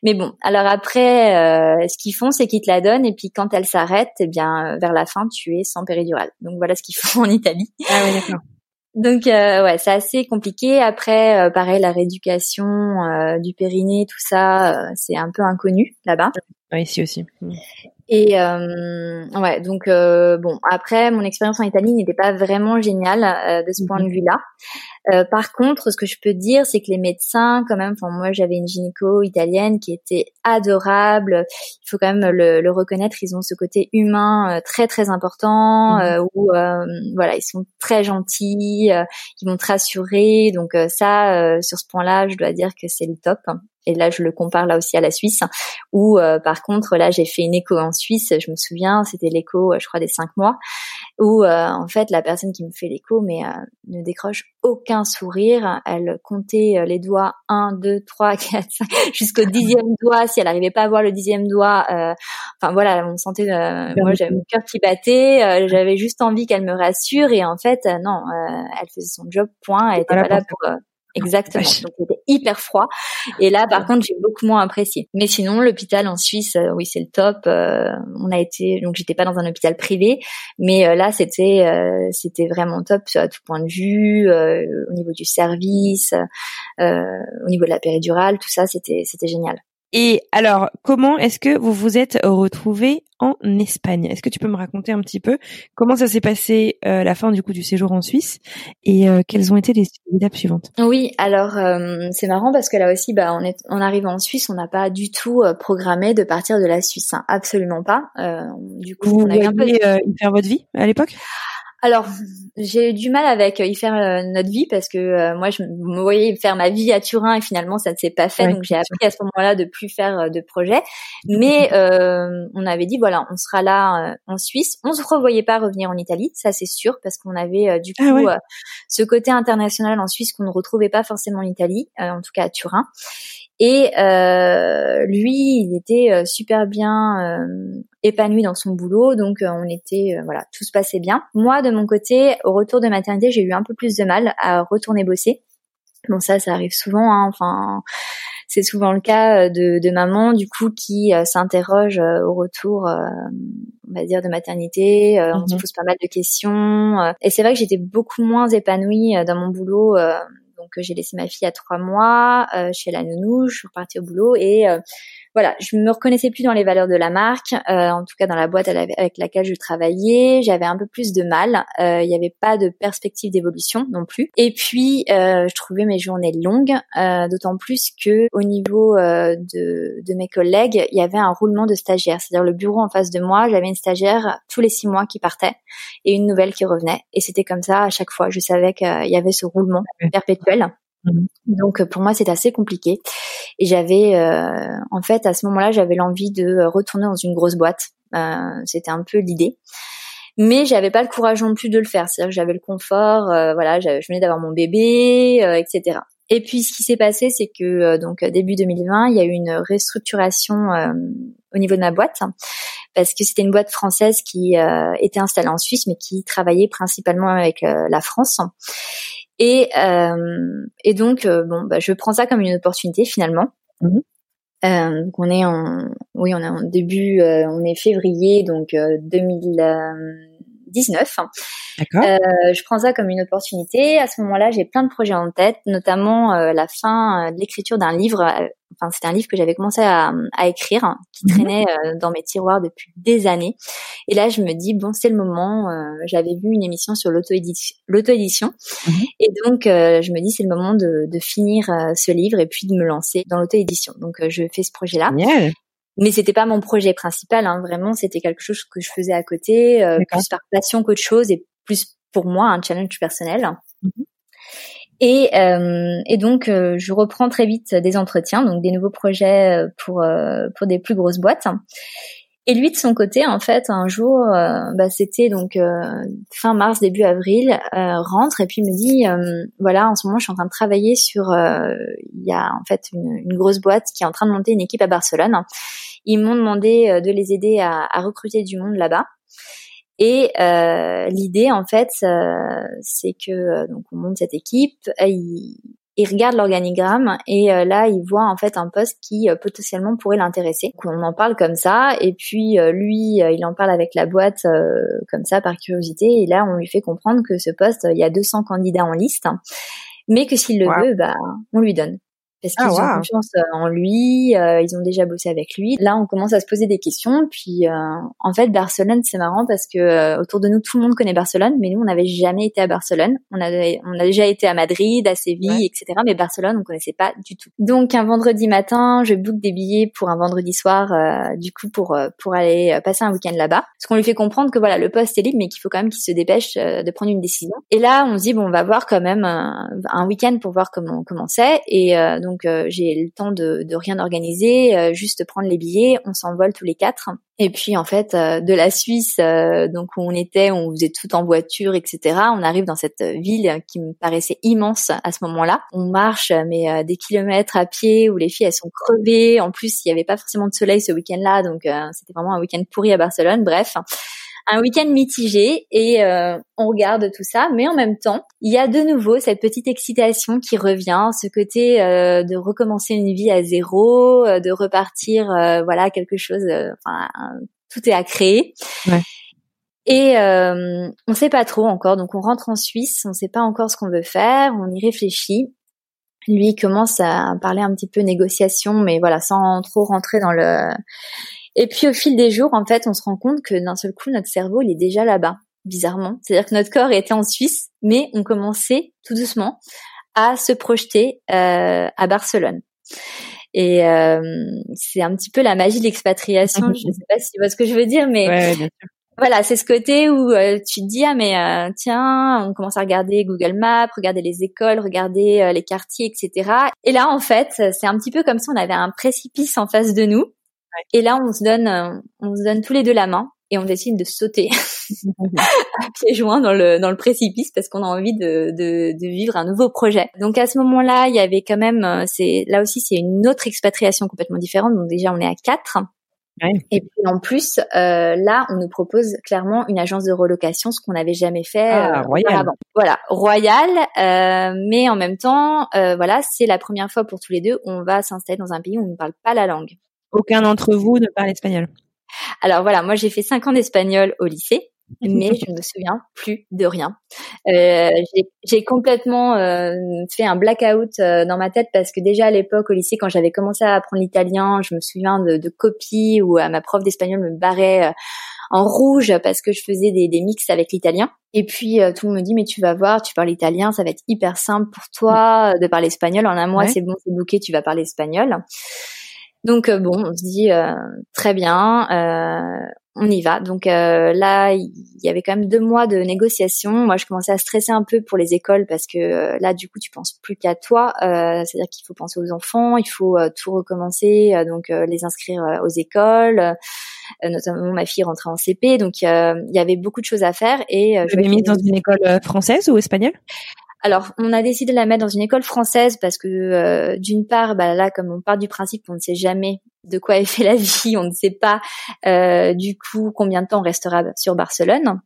Mais bon, alors après, euh, ce qu'ils font, c'est qu'ils te la donnent et puis quand elle s'arrête, eh bien, vers la fin, tu es sans péridurale. Donc voilà ce qu'ils [laughs] font en Italie. Ah oui, d'accord. Donc euh, ouais, c'est assez compliqué. Après, euh, pareil, la rééducation du périnée, tout ça, c'est un peu inconnu là-bas. Oui, ici aussi. Et euh, ouais, donc euh, bon, après mon expérience en Italie n'était pas vraiment géniale euh, de ce point de mhm. vue-là. Euh, par contre, ce que je peux dire, c'est que les médecins, quand même, enfin moi j'avais une gynéco italienne qui était adorable. Il faut quand même le, le reconnaître, ils ont ce côté humain euh, très très important mhm. où voilà, ils sont très gentils, ils vont te rassurer. Donc ça, sur ce point-là, je dois dire que c'est le top et là je le compare là aussi à la Suisse, où euh, par contre là j'ai fait une écho en Suisse, je me souviens, c'était l'écho, euh, je crois des cinq mois, où euh, en fait la personne qui me fait l'écho mais ne décroche aucun sourire, elle comptait les doigts 1, 2, 3, 4, 5, jusqu'au dixième doigt, si elle n'arrivait pas à voir le dixième doigt, enfin voilà, on sentait, moi j'avais mon cœur qui battait, j'avais juste envie qu'elle me rassure. Et en fait non, elle faisait son job, point, elle était pas là pour Exactement. Donc c'était hyper froid. Et là, par contre, j'ai beaucoup moins apprécié. Mais sinon, l'hôpital en Suisse, euh, oui, c'est le top. Euh, on a été, donc j'étais pas dans un hôpital privé, mais euh, là, c'était, c'était vraiment top à tout point de vue, au niveau du service, au niveau de la péridurale, tout ça, c'était, c'était génial. Et alors, comment est-ce que vous vous êtes retrouvés en Espagne? Est-ce que tu peux me raconter un petit peu comment ça s'est passé euh, la fin du coup du séjour en Suisse et euh, quelles ont été les étapes suivantes? Oui, alors euh, c'est marrant parce que là aussi, bah, on est, on arrive en Suisse, on n'a pas du tout programmé de partir de la Suisse, hein. absolument pas. du coup, vous on a un peu... faire votre vie à l'époque? Alors, j'ai eu du mal avec y faire euh, notre vie parce que euh, moi, je me voyais faire ma vie à Turin et finalement, ça ne s'est pas fait. donc, j'ai appris à ce moment-là de plus faire euh, de projets. Mais on avait dit, voilà, on sera là en Suisse. On se revoyait pas revenir en Italie, ça c'est sûr, parce qu'on avait du ah coup ce côté international en Suisse qu'on ne retrouvait pas forcément en Italie, en tout cas à Turin. Et euh, lui, il était euh, super bien euh, épanoui dans son boulot, donc on était voilà, tout se passait bien. Moi, de mon côté, au retour de maternité, j'ai eu un peu plus de mal à retourner bosser. Bon, ça, ça arrive souvent. Hein, enfin, c'est souvent le cas de, de maman, du coup, qui s'interroge au retour, on va dire, de maternité. On se mhm. pose pas mal de questions. et c'est vrai que j'étais beaucoup moins épanouie dans mon boulot donc j'ai laissé ma fille à trois mois euh, chez la nounou, je suis repartie au boulot et euh, voilà, je me reconnaissais plus dans les valeurs de la marque, euh, en tout cas dans la boîte avec laquelle je travaillais, j'avais un peu plus de mal, il n'y avait pas de perspective d'évolution non plus. Et puis je trouvais mes journées longues, d'autant plus que au niveau de, de mes collègues, il y avait un roulement de stagiaires, c'est-à-dire le bureau en face de moi, j'avais une stagiaire tous les six mois qui partait et une nouvelle qui revenait, et c'était comme ça à chaque fois. Je savais qu'il y avait ce roulement perpétuel. Mhm. Donc pour moi, c'était assez compliqué. Et j'avais, en fait, à ce moment-là, j'avais l'envie de retourner dans une grosse boîte. c'était un peu l'idée mais j'avais pas le courage non plus de le faire. C'est-à-dire que j'avais le confort, voilà, je venais d'avoir mon bébé, etc. Et puis ce qui s'est passé, c'est que euh, donc début 2020, il y a eu une restructuration euh, au niveau de ma boîte parce que c'était une boîte française qui euh, était installée en Suisse, mais qui travaillait principalement avec la France. Et, et donc bon, bah, je prends ça comme une opportunité finalement. Mmh. donc on est en, oui, on est en début, on est février, donc 2019. Euh, je prends ça comme une opportunité. À ce moment-là, j'ai plein de projets en tête, notamment euh, la fin euh, de l'écriture d'un livre. Enfin, c'était un livre que j'avais commencé à, à, écrire, hein, qui mhm. traînait dans mes tiroirs depuis des années. Et là, je me dis bon, c'est le moment. J'avais vu une émission sur l'auto-édition, mhm. et donc je me dis c'est le moment de, de finir ce livre et puis de me lancer dans l'auto-édition. Donc, je fais ce projet-là. Mais c'était pas mon projet principal hein. vraiment c'était quelque chose que je faisais à côté plus par passion qu'autre chose et plus pour moi un challenge personnel. Mhm. Et, euh, et donc, euh, je reprends très vite des entretiens, donc des nouveaux projets euh, pour pour des plus grosses boîtes. Et lui, de son côté, en fait, un jour, bah, c'était donc fin mars, début avril, rentre et puis me dit, voilà, en ce moment, je suis en train de travailler sur, il y a en fait une, grosse boîte qui est en train de monter une équipe à Barcelone. Ils m'ont demandé de les aider à, recruter du monde là-bas. Et euh, l'idée, en fait, euh, c'est que euh, donc on monte cette équipe, il, il regarde l'organigramme et là, il voit en fait un poste qui potentiellement pourrait l'intéresser. On en parle comme ça, et puis lui, il en parle avec la boîte comme ça par curiosité, et là, on lui fait comprendre que ce poste, il y a 200 candidats en liste, mais que s'il le veut, bah, on lui donne parce qu'ils ah, ont confiance euh, en lui, euh, ils ont déjà bossé avec lui. Là, on commence à se poser des questions. Puis, euh, en fait, Barcelone, c'est marrant parce que autour de nous, tout le monde connaît Barcelone, mais nous, on n'avait jamais été à Barcelone. On avait, on a déjà été à Madrid, à Séville, etc. Mais Barcelone, on connaissait pas du tout. Donc, un vendredi matin, je book des billets pour un vendredi soir, du coup, pour pour aller passer un week-end là-bas. Parce qu'on lui fait comprendre que voilà, le poste est libre, mais qu'il faut quand même qu'il se dépêche de prendre une décision. Et là, on se dit bon, on va voir quand même un, week-end pour voir comment comment c'est. Et donc donc euh, j'ai le temps de, de rien organiser, euh, juste prendre les billets, on s'envole tous les quatre. Et puis en fait, euh, de la Suisse, donc où on était, on faisait tout en voiture, etc. On arrive dans cette ville qui me paraissait immense à ce moment-là. On marche mais des kilomètres à pied où les filles elles sont crevées. En plus, il n'y avait pas forcément de soleil ce week-end-là, donc c'était vraiment un week-end pourri à Barcelone. Bref un week-end mitigé et euh, on regarde tout ça, mais en même temps, il y a de nouveau cette petite excitation qui revient, ce côté euh, de recommencer une vie à zéro, euh, de repartir, voilà, quelque chose. Enfin, tout est à créer. Ouais. Et euh, on sait pas trop encore, donc on rentre en Suisse, on sait pas encore ce qu'on veut faire, on y réfléchit. Lui commence à parler un petit peu négociation, mais voilà, sans trop rentrer dans le et puis au fil des jours, en fait, on se rend compte que d'un seul coup, notre cerveau, il est déjà là-bas, bizarrement. C'est-à-dire que notre corps était en Suisse, mais on commençait tout doucement à se projeter euh, à Barcelone. Et euh, c'est un petit peu la magie de l'expatriation. [laughs] je ne sais pas si tu vois ce que je veux dire, mais ouais, bien sûr. voilà, c'est ce côté où euh, tu te dis ah mais euh, tiens, on commence à regarder Google Maps, regarder les écoles, regarder euh, les quartiers, etc. Et là, en fait, c'est un petit peu comme si on avait un précipice en face de nous et là, on se donne, euh, on se donne tous les deux la main et on décide de sauter [laughs] à pieds joints dans le dans le précipice parce qu'on a envie de, de, de vivre un nouveau projet. Donc à ce moment-là, il y avait quand même, euh, c'est là aussi c'est une autre expatriation complètement différente. Donc déjà on est à quatre. Et puis en plus, euh, là, on nous propose clairement une agence de relocation, ce qu'on n'avait jamais fait ah, royal. Voilà, royal, euh, mais en même temps, euh, voilà, c'est la première fois pour tous les deux, on va s'installer dans un pays où on ne parle pas la langue. Aucun d'entre vous ne parle espagnol. Alors voilà, moi j'ai fait cinq ans d'espagnol au lycée, [laughs] mais je ne me souviens plus de rien. Euh, j'ai complètement euh, fait un blackout euh, dans ma tête parce que déjà à l'époque au lycée, quand j'avais commencé à apprendre l'italien, je me souviens de, de copies où ma prof d'espagnol me barrait en rouge parce que je faisais des, des mix avec l'italien. Et puis tout le monde me dit mais tu vas voir, tu parles italien, ça va être hyper simple pour toi de parler espagnol. En un mois c'est bon, c'est bouquet, tu vas parler espagnol. Donc euh, bon, on se dit euh, très bien, euh, on y va. Donc euh, là, il y avait quand même deux mois de négociations. Moi, je commençais à stresser un peu pour les écoles parce que là, du coup, tu penses plus qu'à toi. Euh, c'est-à-dire qu'il faut penser aux enfants, il faut tout recommencer, donc les inscrire aux écoles. notamment ma fille rentrait en CP, donc il y avait beaucoup de choses à faire. Et je l'ai mise dans une école française ou espagnole? Alors, on a décidé de la mettre dans une école française parce que, d'une part, bah, là, comme on part du principe qu'on ne sait jamais de quoi est fait la vie, on ne sait pas euh, du coup combien de temps on restera sur Barcelone,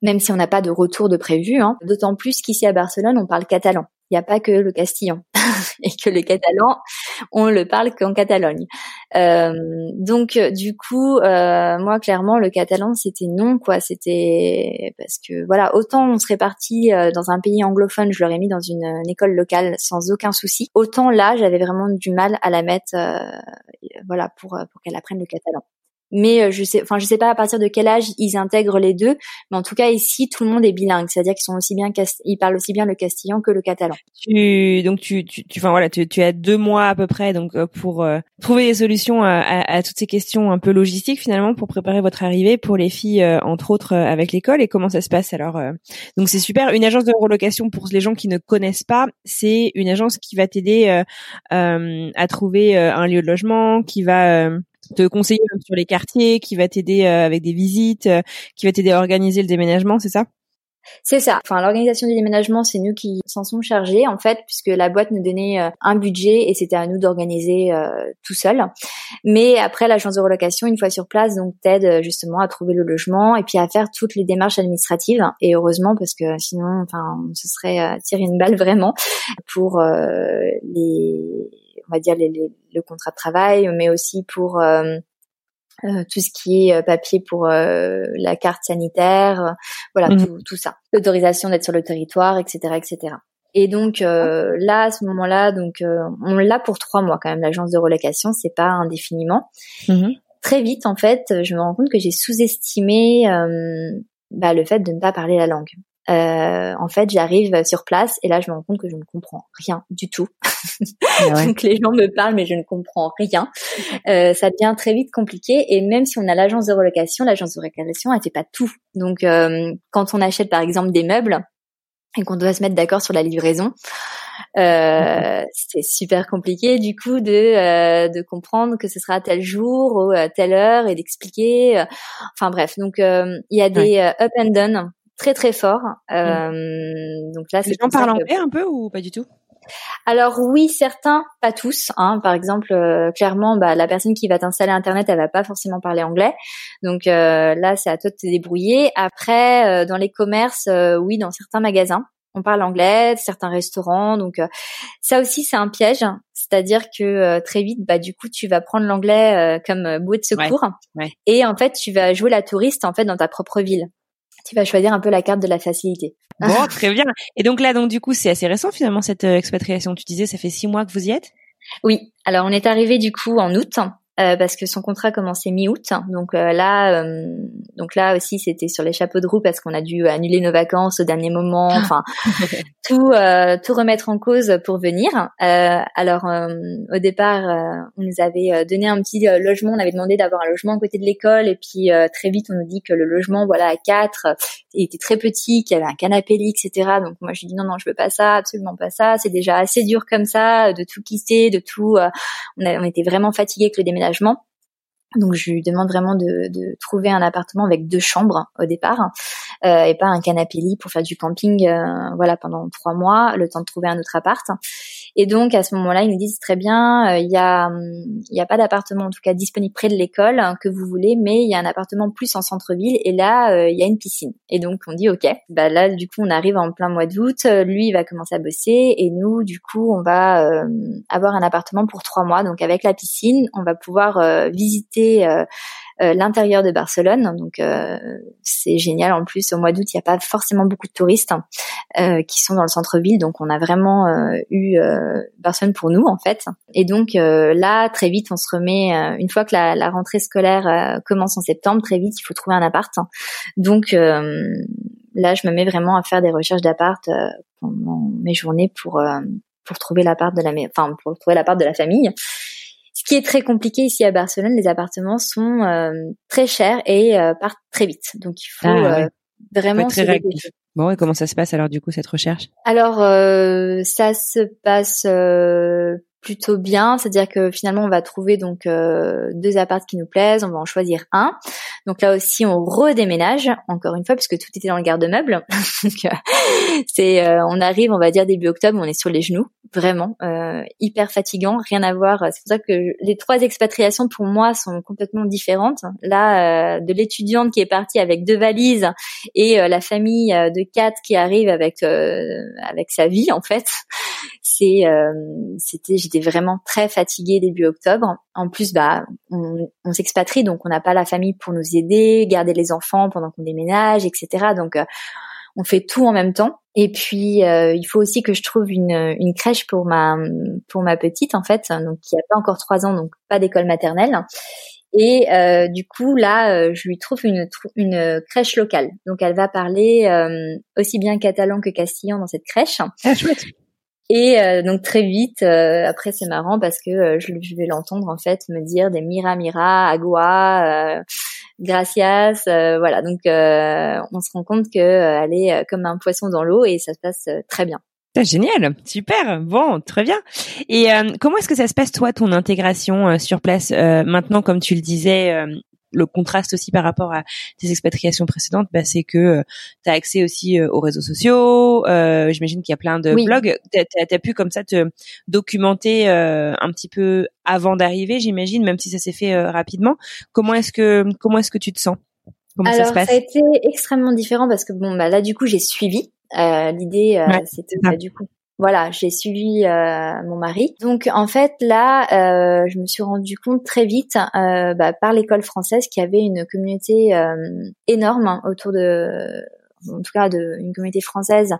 même si on n'a pas de retour de prévu. Hein. D'autant plus qu'ici à Barcelone, on parle catalan. Il n'y a pas que le castillan. [laughs] et que le catalan, on le parle qu'en Catalogne. Euh, donc du coup, euh, moi clairement le catalan c'était non quoi, c'était parce que voilà autant on serait parti euh, dans un pays anglophone, je l'aurais mis dans une, école locale sans aucun souci, autant là j'avais vraiment du mal à la mettre, euh, voilà pour pour qu'elle apprenne le catalan mais euh, je sais, enfin je sais pas à partir de quel âge ils intègrent les deux, mais en tout cas ici tout le monde est bilingue, c'est-à-dire qu'ils sont aussi bien, ils parlent aussi bien le castillan que le catalan. Tu donc tu tu, enfin voilà, tu, tu as deux mois à peu près donc euh, pour euh, trouver des solutions à, à, toutes ces questions un peu logistiques finalement pour préparer votre arrivée pour les filles entre autres avec l'école. Et comment ça se passe alors donc c'est super. Une agence de relocation pour les gens qui ne connaissent pas c'est une agence qui va t'aider à trouver un lieu de logement qui va te conseiller sur les quartiers, qui va t'aider euh, avec des visites, euh, qui va t'aider à organiser le déménagement, c'est ça? C'est ça. Enfin, l'organisation du déménagement, c'est nous qui s'en sommes chargés en fait, puisque la boîte nous donnait euh, un budget et c'était à nous d'organiser tout seul. Mais après, l'agence de relocation, une fois sur place, donc t'aide justement à trouver le logement et puis à faire toutes les démarches administratives. Et heureusement, parce que sinon, enfin, ce serait tirer une balle vraiment pour les on va dire les, le contrat de travail, mais aussi pour euh, euh, tout ce qui est euh, papier pour la carte sanitaire, voilà mmh. tout, tout, ça, l'autorisation d'être sur le territoire, etc., etc. Et donc là, à ce moment-là, donc on l'a pour trois mois quand même l'agence de relocation, c'est pas indéfiniment. Mmh. Très vite, en fait, je me rends compte que j'ai sous-estimé bah, le fait de ne pas parler la langue. Euh, en fait, j'arrive sur place et là, je me rends compte que je ne comprends rien du tout. Ah [laughs] Donc les gens me parlent, mais je ne comprends rien. Euh, ça devient très vite compliqué. Et même si on a l'agence de relocation, l'agence de relocation, elle fait pas tout. Donc euh, quand on achète par exemple des meubles et qu'on doit se mettre d'accord sur la livraison, euh, c'est super compliqué du coup de euh, de comprendre que ce sera à tel jour ou à telle heure et d'expliquer. Euh, enfin bref, donc il y a des up and down très très fort. Mm. Euh, donc là, les gens parlent anglais un peu ou pas du tout? Alors oui, certains, pas tous. Hein. Par exemple, euh, clairement, bah, la personne qui va t'installer Internet, elle va pas forcément parler anglais. Donc euh, là, c'est à toi de te débrouiller. Après, dans les commerces, oui, dans certains magasins, on parle anglais, certains restaurants. Donc ça aussi, c'est un piège. C'est-à-dire que très vite, bah du coup, tu vas prendre l'anglais comme bouée de secours. Et en fait, tu vas jouer la touriste en fait dans ta propre ville tu vas choisir un peu la carte de la facilité. Bon, [laughs] très bien. Et donc là, donc du coup, c'est assez récent finalement cette euh, expatriation. Tu disais, ça fait six mois que vous y êtes? Oui. Alors on est arrivé du coup en août. Euh, parce que son contrat commençait mi-août. Donc euh, là, euh, donc là aussi, c'était sur les chapeaux de roue parce qu'on a dû annuler nos vacances au dernier moment. Enfin, [laughs] tout tout remettre en cause pour venir. alors au départ, on nous avait donné un petit logement. On avait demandé d'avoir un logement à côté de l'école et puis très vite, on nous dit que le logement, voilà, à quatre, était très petit, qu'il y avait un canapé lit, etc. Donc moi, je dis non, non, je veux pas ça, absolument pas ça. C'est déjà assez dur comme ça de tout quitter, de tout. on, a, on était vraiment fatigués avec le déménagement donc je lui demande vraiment de, trouver un appartement avec deux chambres au départ euh, et pas un canapé lit pour faire du camping euh, voilà pendant trois mois le temps de trouver un autre appart et donc à ce moment-là ils nous disent très bien euh, il y a il y a pas d'appartement en tout cas disponible près de l'école hein, que vous voulez mais il y a un appartement plus en centre-ville et là il y a une piscine. Et donc on dit ok. Bah là du coup on arrive en plein mois d'août lui il va commencer à bosser et nous du coup on va avoir un appartement pour trois mois. Donc avec la piscine on va pouvoir visiter euh, l'intérieur de Barcelone. Donc euh, c'est génial. En plus, au mois d'août, il n'y a pas forcément beaucoup de touristes euh, qui sont dans le centre-ville. Donc on a vraiment eu Barcelone pour nous en fait. Et donc là, très vite, on se remet. une fois que la, la rentrée scolaire commence en septembre, très vite, il faut trouver un appart. Donc là, je me mets vraiment à faire des recherches d'appart pendant mes journées pour pour trouver de la, enfin pour trouver l'appart de la famille qui est très compliqué ici à Barcelone, les appartements sont très chers et partent très vite. Donc il faut ah, vraiment très réactif. Bon, et comment ça se passe alors du coup cette recherche? Alors ça se passe plutôt bien, c'est-à-dire que finalement on va trouver donc euh, deux apparts qui nous plaisent, on va en choisir un. Donc là aussi on redéménage encore une fois puisque tout était dans le garde-meuble. [laughs] donc euh, c'est euh, on arrive, on va dire début octobre, on est sur les genoux, vraiment hyper fatigant, rien à voir. C'est pour ça que les trois expatriations pour moi sont complètement différentes. Là de l'étudiante qui est partie avec deux valises et la famille de quatre qui arrive avec avec sa vie en fait. C'est c'était j'étais vraiment très fatiguée début octobre. En plus, bah, on, s'expatrie, donc on n'a pas la famille pour nous aider, garder les enfants pendant qu'on déménage, etc. Donc, euh, on fait tout en même temps. Et puis, euh, il faut aussi que je trouve une, crèche pour ma pour ma petite, en fait, donc qui a pas encore trois ans, donc pas d'école maternelle. Et euh, du coup, là, je lui trouve une, une crèche locale. Donc, elle va parler aussi bien catalan que castillan dans cette crèche. Ah, chouette. Et euh, donc très vite, euh, après c'est marrant parce que euh, je, vais l'entendre en fait me dire des mira mira, agua, gracias, voilà. Donc on se rend compte qu'elle est comme un poisson dans l'eau et ça se passe très bien. Ah, génial, super, bon, très bien. Et comment est-ce que ça se passe toi, ton intégration sur place maintenant, comme tu le disais, le contraste aussi par rapport à tes expatriations précédentes, bah, c'est que euh, tu as accès aussi euh, aux réseaux sociaux. Euh, J'imagine qu'il y a plein de blogs. Tu as, pu comme ça te documenter euh, un petit peu avant d'arriver, j'imagine, même si ça s'est fait rapidement. Comment est-ce que comment est-ce que tu te sens? Comment Alors, ça se passe Ça a été extrêmement différent parce que bon, bah là du coup j'ai suivi. L'idée c'était bah, du coup voilà, j'ai suivi euh, mon mari. Donc en fait là, euh, je me suis rendu compte très vite euh, bah, par l'école française qu'il y avait une communauté énorme hein, autour de, en tout cas de une communauté française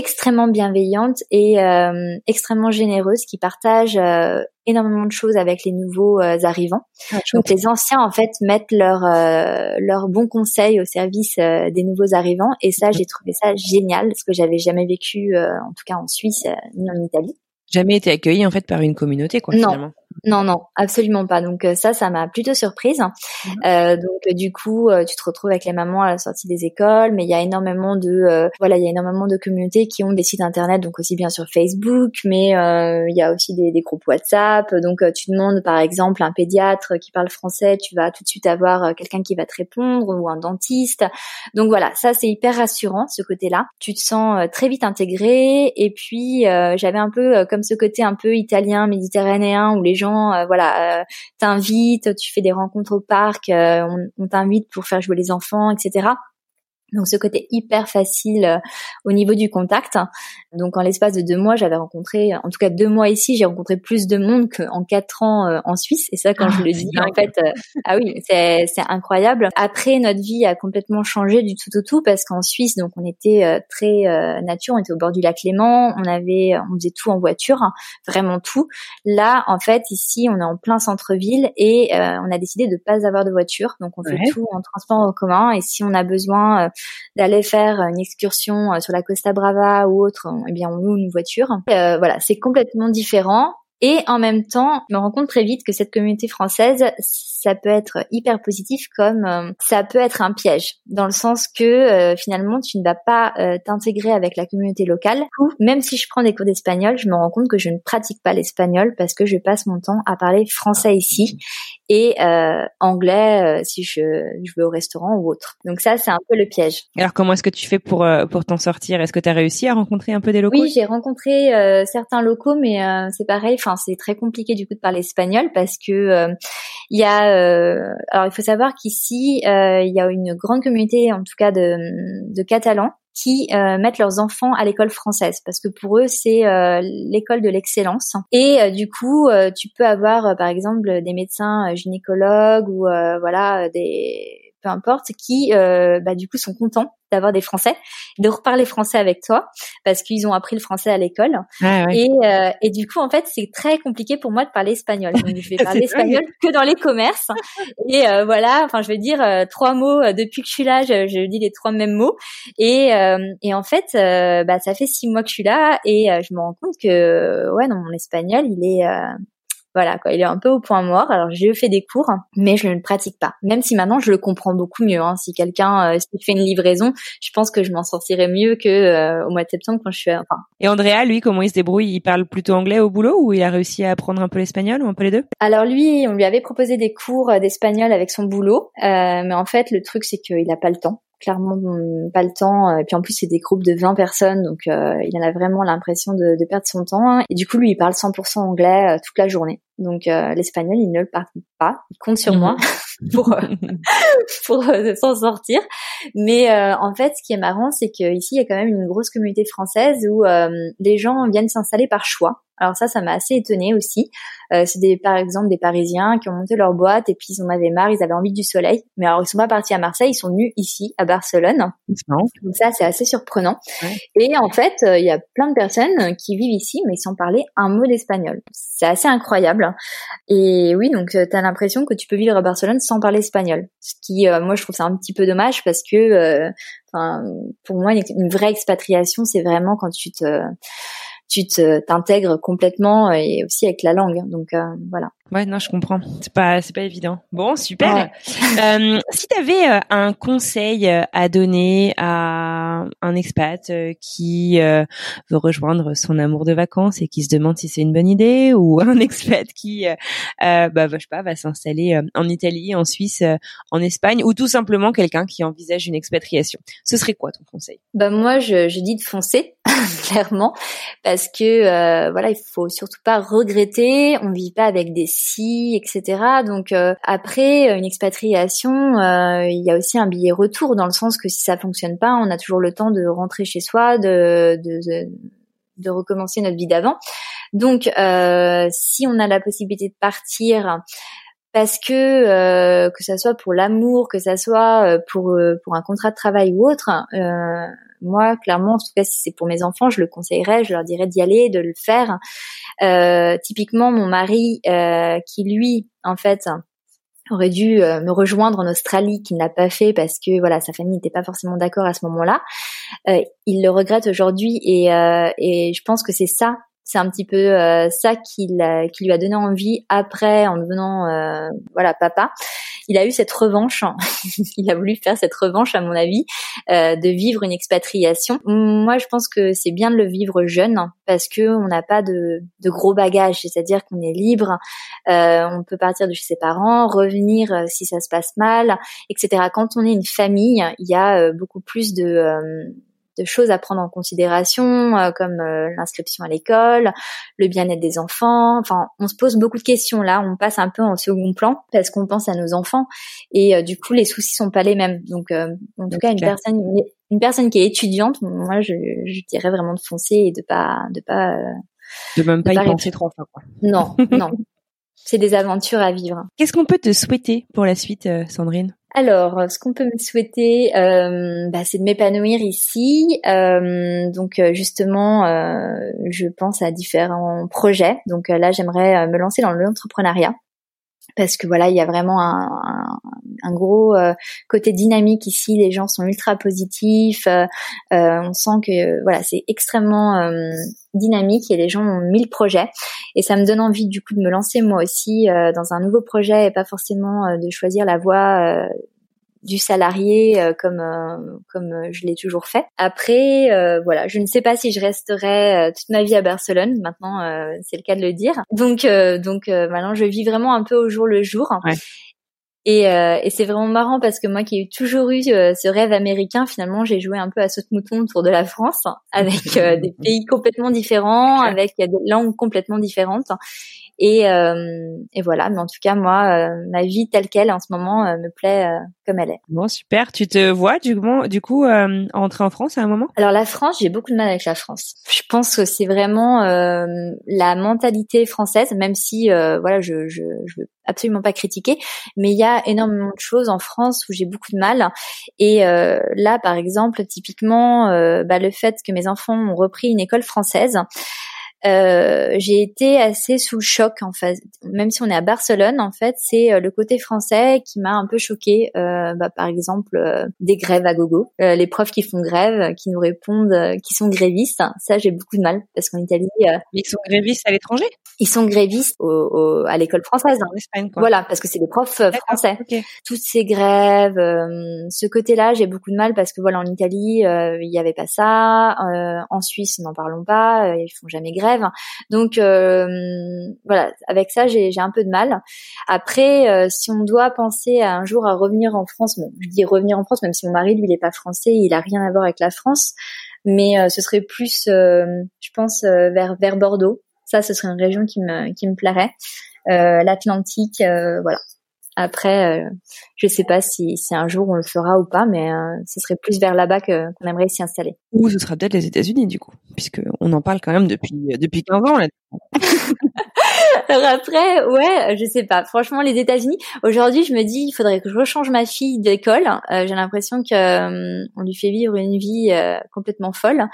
extrêmement bienveillante et euh, extrêmement généreuse qui partage euh, énormément de choses avec les nouveaux euh, arrivants. Ah, Donc les anciens en fait mettent leurs leurs bons conseils au service des nouveaux arrivants et ça j'ai trouvé ça génial ce que j'avais jamais vécu en tout cas en Suisse ni en Italie. Jamais été accueilli en fait par une communauté quoi non. finalement. Non, non, absolument pas. Donc euh, ça, ça m'a plutôt surprise. Mhm. Euh, donc euh, du coup, tu te retrouves avec les mamans à la sortie des écoles, mais il y a énormément de, voilà, il y a énormément de communautés qui ont des sites internet, donc aussi bien sur Facebook, mais il y a aussi des, des, groupes WhatsApp. Donc tu demandes par exemple un pédiatre qui parle français, tu vas tout de suite avoir quelqu'un qui va te répondre ou un dentiste. Donc voilà, ça c'est hyper rassurant ce côté-là. Tu te sens très vite intégré. Et puis j'avais un peu comme ce côté un peu italien, méditerranéen où les gens euh, voilà, euh, t'invitent, tu fais des rencontres au parc, euh, on t'invite pour faire jouer les enfants, etc. Donc ce côté hyper facile euh, au niveau du contact. Donc en l'espace de deux mois, j'avais rencontré, en tout cas deux mois ici, j'ai rencontré plus de monde qu'en quatre ans euh, en Suisse. Et ça, quand je le ah, dis, en fait, euh, ah oui, c'est incroyable. Après, notre vie a complètement changé du tout au tout parce qu'en Suisse, donc on était très nature, on était au bord du lac Léman, on avait, on faisait tout en voiture, hein, vraiment tout. Là, en fait, ici, on est en plein centre-ville et on a décidé de pas avoir de voiture, donc on fait tout en transport en commun. Et si on a besoin d'aller faire une excursion euh, sur la Costa Brava ou autre, eh bien on loue une voiture. Euh, voilà, c'est complètement différent. Et en même temps, je me rends compte très vite que cette communauté française, ça peut être hyper positif comme euh, ça peut être un piège, dans le sens que finalement tu ne vas pas t'intégrer avec la communauté locale. Ou même si je prends des cours d'espagnol, je me rends compte que je ne pratique pas l'espagnol parce que je passe mon temps à parler français ici et euh, anglais euh, si je, je vais au restaurant ou autre. Donc ça, c'est un peu le piège. Alors comment est-ce que tu fais pour euh, pour t'en sortir? Est-ce que tu as réussi à rencontrer un peu des locaux? Oui, j'ai rencontré euh, certains locaux, mais c'est pareil. Enfin, c'est très compliqué du coup de parler espagnol parce que il y a. alors il faut savoir qu'ici il y a une grande communauté, en tout cas de Catalans qui euh, mettent leurs enfants à l'école française parce que pour eux c'est euh, l'école de l'excellence. Et euh, du coup tu peux avoir par exemple des médecins gynécologues ou voilà des peu importe, qui euh, bah, du coup sont contents d'avoir des Français, de reparler français avec toi parce qu'ils ont appris le français à l'école. Et, euh, et du coup, en fait, c'est très compliqué pour moi de parler espagnol. Donc, je vais [laughs] parler espagnol que dans les commerces. Et euh, voilà, enfin, je vais dire trois mots depuis que je suis là. Je, je dis les trois mêmes mots. Et, et en fait, bah, ça fait six mois que je suis là et je me rends compte que ouais, non, mon espagnol, il est Voilà, quoi. Il est un peu au point mort. Alors, j'ai fait des cours, mais je ne le pratique pas. Même si maintenant, je le comprends beaucoup mieux. Hein. Si quelqu'un euh, fait une livraison, je pense que je m'en sortirais mieux que euh, au mois de septembre quand je suis. Enfin. Et Andrea, lui, comment il se débrouille? Il parle plutôt anglais au boulot ou il a réussi à apprendre un peu l'espagnol ou un peu les deux? Alors lui, on lui avait proposé des cours d'espagnol avec son boulot, euh, mais en fait, le truc, c'est qu'il n'a pas le temps clairement pas le temps. Et puis en plus, c'est des groupes de 20 personnes, donc euh, il en a vraiment l'impression de, perdre son temps. Et du coup, lui, il parle 100% anglais euh, toute la journée. Donc euh, l'espagnol, il ne le parle pas. Il compte sur moi mhm. [laughs] pour pour s'en sortir. Mais en fait, ce qui est marrant, c'est qu'ici, il y a quand même une grosse communauté française où les gens viennent s'installer par choix. Alors ça, ça m'a assez étonnée aussi. Euh, c'est des, par exemple des Parisiens qui ont monté leur boîte et puis ils en avaient marre, ils avaient envie du soleil. Mais alors ils sont pas partis à Marseille, ils sont venus ici à Barcelone. Donc ça, c'est assez surprenant. Et en fait, euh, il y a plein de personnes qui vivent ici, mais sans parler un mot d'espagnol. C'est assez incroyable. Et oui, donc euh, tu l'impression que tu peux vivre à Barcelone sans parler espagnol. Ce qui, moi, je trouve ça un petit peu dommage parce que, enfin, pour moi, une vraie expatriation, c'est vraiment quand tu te tu t'intègres complètement et aussi avec la langue. Donc euh, voilà. Ouais, non, je comprends. C'est pas, c'est pas évident. Bon, super. [laughs] Euh, si tu avais euh, un conseil à donner à un expat qui veut rejoindre son amour de vacances et qui se demande si c'est une bonne idée, ou [laughs] un expat qui, bah, je sais pas, va s'installer en Italie, en Suisse, en Espagne, ou tout simplement quelqu'un qui envisage une expatriation, ce serait quoi ton conseil? Bah moi, je, je dis de foncer [laughs] clairement, parce que euh, voilà, il faut surtout pas regretter. On vit pas avec des etc. Donc euh, après une expatriation, euh, il y a aussi un billet retour dans le sens que si ça fonctionne pas, on a toujours le temps de rentrer chez soi, de, de, recommencer notre vie d'avant. Donc, si on a la possibilité de partir parce que euh, que ça soit pour l'amour, que ça soit pour pour un contrat de travail ou autre, euh, moi, clairement, en tout cas, si c'est pour mes enfants, je le conseillerais, je leur dirais d'y aller, de le faire. Euh, typiquement, mon mari, euh, qui lui, en fait, aurait dû euh, me rejoindre en Australie, qui ne l'a pas fait parce que voilà, sa famille n'était pas forcément d'accord à ce moment-là. il le regrette aujourd'hui et, et je pense que c'est ça c'est un petit peu ça qui, lui a donné envie après en devenant voilà papa il a eu cette revanche. [laughs] il a voulu faire cette revanche, à mon avis, euh, de vivre une expatriation. Moi, je pense que c'est bien de le vivre jeune parce que on n'a pas de, gros bagages, c'est-à-dire qu'on est libre. Euh, on peut partir de chez ses parents, revenir euh, si ça se passe mal, etc. Quand on est une famille, il y a beaucoup plus de de choses à prendre en considération, euh, comme euh, l'inscription à l'école, le bien-être des enfants. Enfin, on se pose beaucoup de questions là. On passe un peu en second plan parce qu'on pense à nos enfants et euh, du coup, les soucis sont pas les mêmes. Donc, en tout cas, une personne, une personne qui est étudiante, moi, je, je dirais vraiment de foncer et de pas, de pas, de même pas y penser trop. Quoi. Non, non. [laughs] C'est des aventures à vivre. Qu'est-ce qu'on peut te souhaiter pour la suite, Sandrine? Alors, ce qu'on peut me souhaiter, euh, bah, c'est de m'épanouir ici. Euh, donc, euh, justement, je pense à différents projets. Donc là, j'aimerais me lancer dans l'entrepreneuriat parce que voilà, il y a vraiment un, un, gros côté dynamique ici. Les gens sont ultra positifs. on sent que voilà, c'est extrêmement dynamique et les gens ont mille projets. Et ça me donne envie du coup de me lancer moi aussi euh, dans un nouveau projet et pas forcément euh, de choisir la voie euh, du salarié comme comme je l'ai toujours fait. Après, voilà, je ne sais pas si je resterai toute ma vie à Barcelone. Maintenant, c'est le cas de le dire. Donc donc maintenant, je vis vraiment un peu au jour le jour. Ouais. Et, et c'est vraiment marrant parce que moi qui ai toujours eu ce rêve américain, finalement j'ai joué un peu à saute-mouton autour de la France, avec des [laughs] pays complètement différents, avec des langues complètement différentes. Et, euh, et voilà, mais en tout cas, moi, euh, ma vie telle qu'elle en ce moment euh, me plaît comme elle est. Bon, super. Tu te vois du, du coup entrer en France à un moment? Alors la France, j'ai beaucoup de mal avec la France. Je pense que c'est vraiment la mentalité française, même si voilà, je, je, je veux absolument pas critiquer, mais il y a énormément de choses en France où j'ai beaucoup de mal. Et là, par exemple, typiquement, bah, le fait que mes enfants ont repris une école française. Euh, j'ai été assez sous le choc en fait. Même si on est à Barcelone, en fait, c'est le côté français qui m'a un peu choqué. Bah, par exemple, des grèves à gogo, les profs qui font grève, qui nous répondent, qui sont grévistes. Ça, j'ai beaucoup de mal parce qu'en Italie, ils sont grévistes à l'étranger? Ils sont grévistes au, à l'école française. En Espagne, quoi. Voilà, parce que c'est des profs français. Toutes ces grèves, ce côté-là, j'ai beaucoup de mal parce que voilà, en Italie, il n'y avait pas ça. Euh, en Suisse, n'en parlons pas, euh, ils font jamais grève. Donc euh, voilà, avec ça, j'ai un peu de mal. Après, si on doit penser à un jour à revenir en France, bon, je dis revenir en France, même si mon mari lui, il est pas français, il a rien à voir avec la France, mais ce serait plus, je pense, vers vers Bordeaux. Ça, ce serait une région qui me qui me plairait. L'Atlantique, voilà. Après, euh, je sais pas si, si un jour on le fera ou pas, mais euh, ce serait plus vers là-bas qu'on aimerait s'y installer. Ou ce sera peut-être les États-Unis du coup, puisque on en parle quand même depuis depuis 15 ans là. [laughs] Alors après, ouais, je sais pas. Franchement, les États-Unis. Aujourd'hui, je me dis, il faudrait que je rechange ma fille d'école. Euh, j'ai l'impression que euh, on lui fait vivre une vie euh, complètement folle.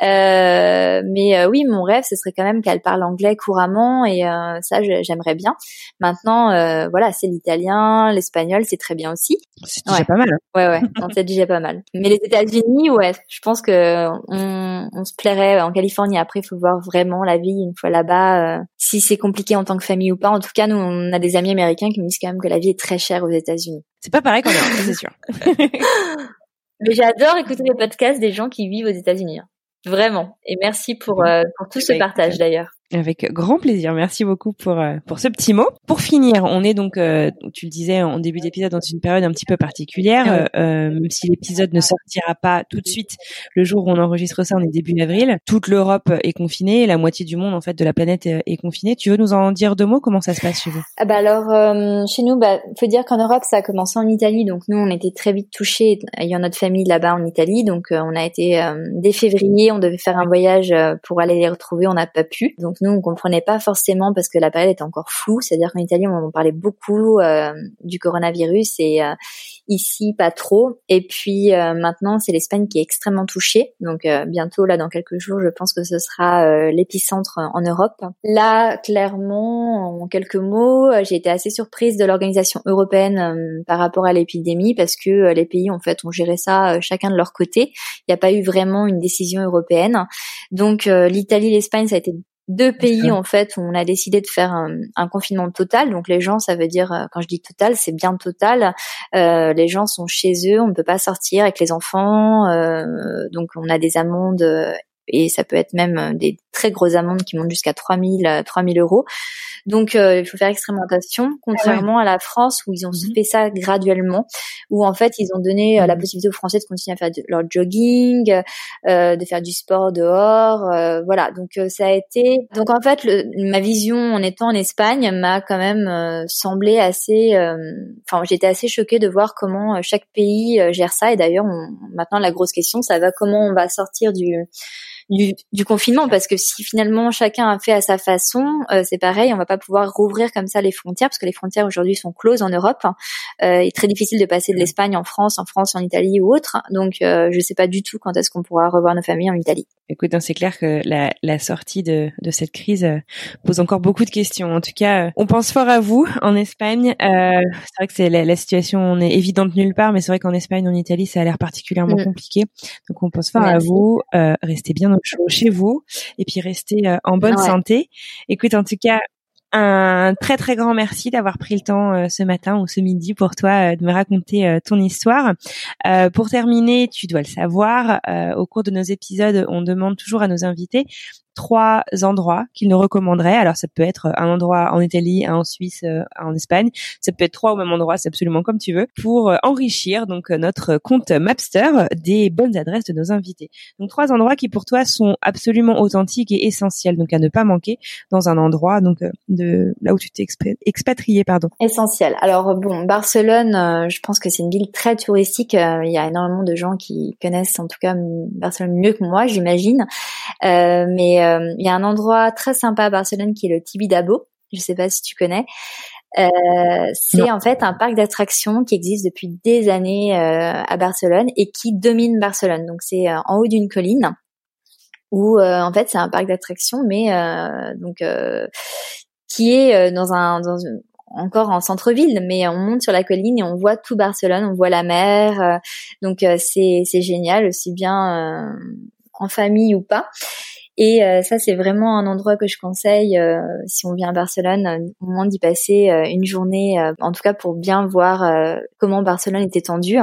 mais oui, mon rêve, ce serait quand même qu'elle parle anglais couramment, et ça, j'aimerais bien. Maintenant, voilà, c'est l'italien, l'espagnol, c'est très bien aussi. C'est déjà pas mal. Hein. Ouais, ouais, c'est déjà pas mal. Mais les États-Unis, ouais, je pense que on, on se plairait en Californie. Après, il faut voir vraiment la vie une fois là-bas. si c'est compliqué en tant que famille ou pas. En tout cas, nous, on a des amis américains qui me disent quand même que la vie est très chère aux États-Unis. C'est pas pareil qu'en Europe, c'est sûr. [laughs] Mais j'adore écouter les podcasts des gens qui vivent aux États-Unis. Hein. Vraiment. Et merci pour, euh, pour tout ce partage d'ailleurs. Avec grand plaisir. Merci beaucoup pour euh, pour ce petit mot. Pour finir, on est donc, euh, tu le disais en début d'épisode, dans une période un petit peu particulière. Euh, même si l'épisode ne sortira pas tout de suite, le jour où on enregistre ça, on est début avril. Toute l'Europe est confinée, la moitié du monde en fait de la planète est confinée. Tu veux nous en dire deux mots? Comment ça se passe chez vous? Ah bah alors chez nous, bah faut dire qu'en Europe ça a commencé en Italie, donc nous on était très vite touchés ayant notre famille là-bas en Italie, donc on a été dès février, on devait faire un voyage pour aller les retrouver, on n'a pas pu, donc nous on comprenait pas forcément parce que la période était encore floue, c'est-à-dire qu'en Italie on parlait beaucoup euh, du coronavirus et euh, ici pas trop. Et puis euh, maintenant c'est l'Espagne qui est extrêmement touchée, donc bientôt là dans quelques jours je pense que ce sera l'épicentre en Europe. Là clairement en quelques mots j'ai été assez surprise de l'organisation européenne par rapport à l'épidémie parce que les pays en fait ont géré ça chacun de leur côté. Il n'y a pas eu vraiment une décision européenne. Donc l'Italie, l'Espagne ça a été deux pays en fait où on a décidé de faire un, confinement total. Donc les gens, ça veut dire euh, quand je dis total, c'est bien total. Euh, les gens sont chez eux, on ne peut pas sortir avec les enfants. Euh, donc on a des amendes et ça peut être même des très grosses amendes qui montent jusqu'à 3000 3000 euros. Donc euh, il faut faire extrêmement attention, contrairement à la France où ils ont mmh fait ça graduellement, où en fait ils ont donné euh, la mmh possibilité aux Français de continuer à faire leur jogging, euh, de faire du sport dehors, voilà. Donc ça a été, donc en fait le, ma vision en étant en Espagne m'a quand même semblé assez, enfin j'étais assez choquée de voir comment chaque pays gère ça et d'ailleurs maintenant la grosse question ça va comment on va sortir du du, confinement parce que si finalement chacun a fait à sa façon, euh, c'est pareil, on va pas pouvoir rouvrir comme ça les frontières parce que les frontières aujourd'hui sont closes en Europe. Hein. Euh, il est très difficile de passer de l'Espagne en France, en France, en Italie ou autre. Donc euh, je sais pas du tout quand est-ce qu'on pourra revoir nos familles en Italie. Écoute, hein, c'est clair que la, la sortie de, de cette crise euh, pose encore beaucoup de questions. En tout cas, on pense fort à vous [laughs] en Espagne. Euh, c'est vrai que c'est la, la, situation n'est évidente nulle part, mais c'est vrai qu'en Espagne, en Italie, ça a l'air particulièrement mm. compliqué. Donc on pense fort à vous. Euh, restez bien au chaud chez vous et puis restez euh, en bonne santé. Écoute, en tout cas, un très très grand merci d'avoir pris le temps euh, ce matin ou ce midi pour toi euh, de me raconter euh, ton histoire. pour terminer, tu dois le savoir, au cours de nos épisodes, on demande toujours à nos invités trois endroits qu'il nous recommanderait. Alors ça peut être un endroit en Italie, un en Suisse, un en Espagne. Ça peut être trois au même endroit, c'est absolument comme tu veux, pour enrichir donc notre compte Mapster des bonnes adresses de nos invités. Donc trois endroits qui pour toi sont absolument authentiques et essentiels, donc à ne pas manquer dans un endroit donc de là où tu t'es expatrié, pardon. Essentiel. Alors bon, Barcelone, euh, je pense que c'est une ville très touristique. Euh, il y a énormément de gens qui connaissent en tout cas Barcelone mieux que moi, j'imagine. Euh, mais il y a un endroit très sympa à Barcelone qui est le Tibidabo. Je sais pas si tu connais. Euh, c'est en fait un parc d'attractions qui existe depuis des années euh, à Barcelone et qui domine Barcelone. Donc c'est en haut d'une colline où en fait c'est un parc d'attractions, mais donc qui est dans un dans une, encore en centre-ville, mais on monte sur la colline et on voit tout Barcelone, on voit la mer, donc c'est c'est génial aussi bien en famille ou pas. Et euh, ça, c'est vraiment un endroit que je conseille euh, si on vient à Barcelone, euh, au moment d'y passer une journée, en tout cas pour bien voir comment Barcelone est étendue.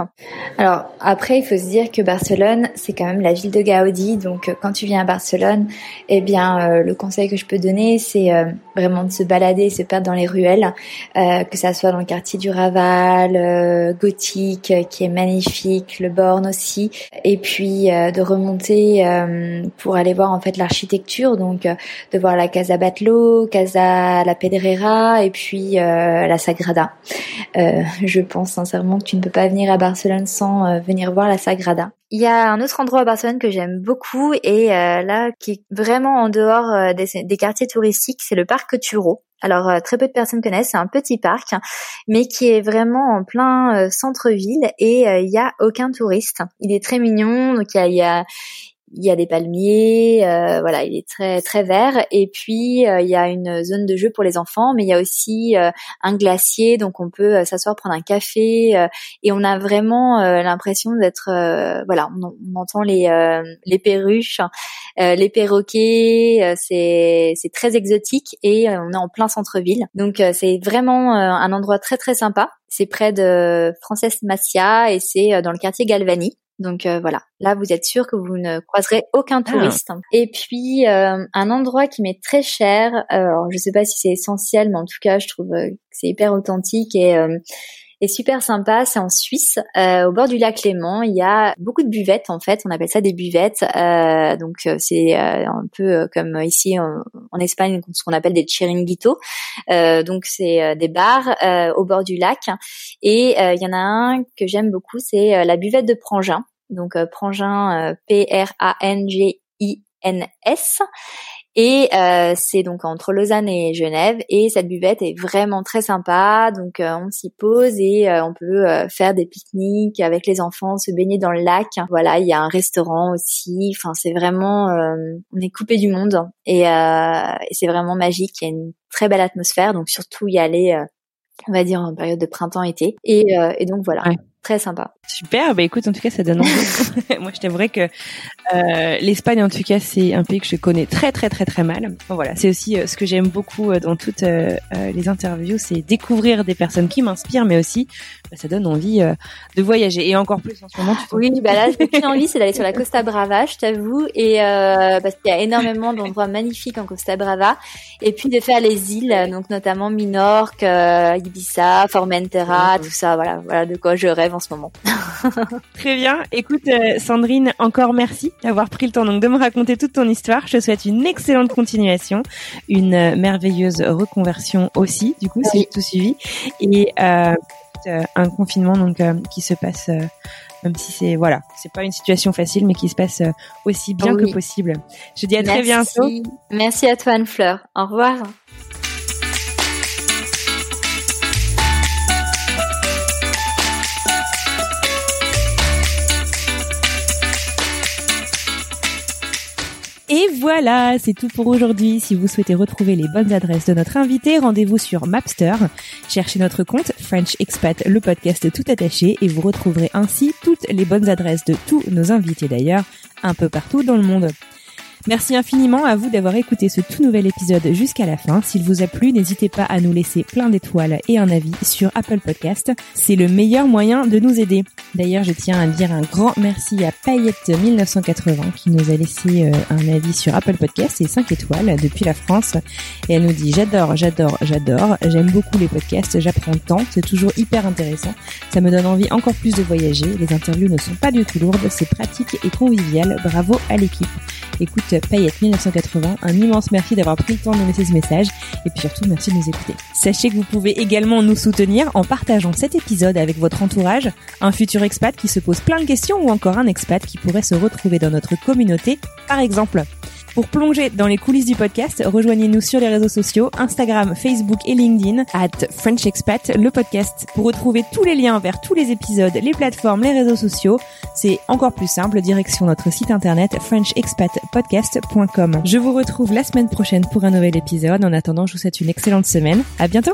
Alors après, il faut se dire que Barcelone, c'est quand même la ville de Gaudi. Donc quand tu viens à Barcelone, eh bien, le conseil que je peux donner, c'est vraiment de se balader, se perdre dans les ruelles, que ça soit dans le quartier du Raval, gothique, qui est magnifique, le Born aussi, et puis de remonter pour aller voir en fait la architecture, donc euh, de voir la Casa Batlló, Casa La Pedrera et puis euh, la Sagrada. Euh, je pense sincèrement que tu ne peux pas venir à Barcelone sans venir voir la Sagrada. Il y a un autre endroit à Barcelone que j'aime beaucoup et là qui est vraiment en dehors des, quartiers touristiques, c'est le parc Turo. Alors très peu de personnes connaissent, c'est un petit parc, mais qui est vraiment en plein centre-ville et il y a aucun touriste. Il est très mignon, donc il y a, il y a des palmiers, euh, voilà, il est très très vert. Et puis euh, il y a une zone de jeu pour les enfants, mais il y a aussi euh, un glacier, donc on peut s'asseoir prendre un café et on a vraiment l'impression d'être, voilà, on, entend les les perruches, les perroquets, c'est c'est très exotique et on est en plein centre-ville, donc c'est vraiment un endroit très très sympa. C'est près de Frances Macia et c'est dans le quartier Galvani. Donc euh, voilà, là vous êtes sûr que vous ne croiserez aucun ah. touriste. Et puis euh, un endroit qui m'est très cher, euh, alors je sais pas si c'est essentiel, mais en tout cas je trouve que c'est hyper authentique et et super sympa, c'est en Suisse, au bord du lac Léman. Il y a beaucoup de buvettes en fait, on appelle ça des buvettes. donc c'est un peu comme ici en, Espagne, ce qu'on appelle des chiringuitos. donc c'est des bars au bord du lac. Et il y en a un que j'aime beaucoup, c'est la buvette de Prangin. Donc Prangin, P-R-A-N-G-I-N-S. Et euh, c'est donc entre Lausanne et Genève. Et cette buvette est vraiment très sympa. Donc euh, on s'y pose et euh, on peut faire des pique-niques avec les enfants, se baigner dans le lac. Voilà, il y a un restaurant aussi. Enfin, c'est vraiment, on est coupé du monde et, et c'est vraiment magique. Il y a une très belle atmosphère. Donc surtout y aller, on va dire en période de printemps-été. Et, et donc voilà. Très sympa. Super, bah écoute, en tout cas, ça donne envie. [laughs] Moi, je t'aimerais que euh, l'Espagne, en tout cas, c'est un pays que je connais très, très, très, très mal. voilà, c'est aussi euh, ce que j'aime beaucoup euh, dans toutes les interviews, c'est découvrir des personnes qui m'inspirent, mais aussi, bah, ça donne envie de voyager. Et encore plus en ce moment. Tu oui, bah là, j'ai plus [laughs] envie, c'est d'aller sur la Costa Brava, je t'avoue, et parce qu'il y a énormément d'endroits magnifiques en Costa Brava, et puis de faire les îles, donc notamment Minorque, Ibiza, Formentera, tout ça. Voilà, voilà de quoi je rêve en ce moment. [laughs] Très bien. Écoute, euh, Sandrine, encore merci d'avoir pris le temps donc de me raconter toute ton histoire. Je te souhaite une excellente continuation, une euh, merveilleuse reconversion aussi, du coup, si j'ai tout suivi, et euh, un confinement donc qui se passe. même si c'est voilà, c'est pas une situation facile, mais qui se passe aussi bien que possible. Je dis à très bientôt. Merci à toi Anne Fleur. Au revoir. Voilà, c'est tout pour aujourd'hui. Si vous souhaitez retrouver les bonnes adresses de notre invité, rendez-vous sur Mapster. Cherchez notre compte French Expat, le podcast tout attaché, et vous retrouverez ainsi toutes les bonnes adresses de tous nos invités d'ailleurs, un peu partout dans le monde. Merci infiniment à vous d'avoir écouté ce tout nouvel épisode jusqu'à la fin. S'il vous a plu, n'hésitez pas à nous laisser plein d'étoiles et un avis sur Apple Podcast. C'est le meilleur moyen de nous aider. D'ailleurs, je tiens à dire un grand merci à Payette1980 qui nous a laissé euh, un avis sur Apple Podcast et 5 étoiles depuis la France. Et elle nous dit j'adore, j'adore, j'adore. J'aime beaucoup les podcasts, j'apprends tant, c'est toujours hyper intéressant. Ça me donne envie encore plus de voyager. Les interviews ne sont pas du tout lourdes, c'est pratique et convivial. Bravo à l'équipe. Écoute, Payette 1980. Un immense merci d'avoir pris le temps de nous laisser ce message et puis surtout merci de nous écouter. Sachez que vous pouvez également nous soutenir en partageant cet épisode avec votre entourage, un futur expat qui se pose plein de questions ou encore un expat qui pourrait se retrouver dans notre communauté par exemple. Pour plonger dans les coulisses du podcast, rejoignez-nous sur les réseaux sociaux, Instagram, Facebook et LinkedIn, at French Expat, le podcast. Pour retrouver tous les liens vers tous les épisodes, les plateformes, les réseaux sociaux, c'est encore plus simple, direction notre site internet frenchexpatpodcast.com. Je vous retrouve la semaine prochaine pour un nouvel épisode. En attendant, je vous souhaite une excellente semaine. À bientôt!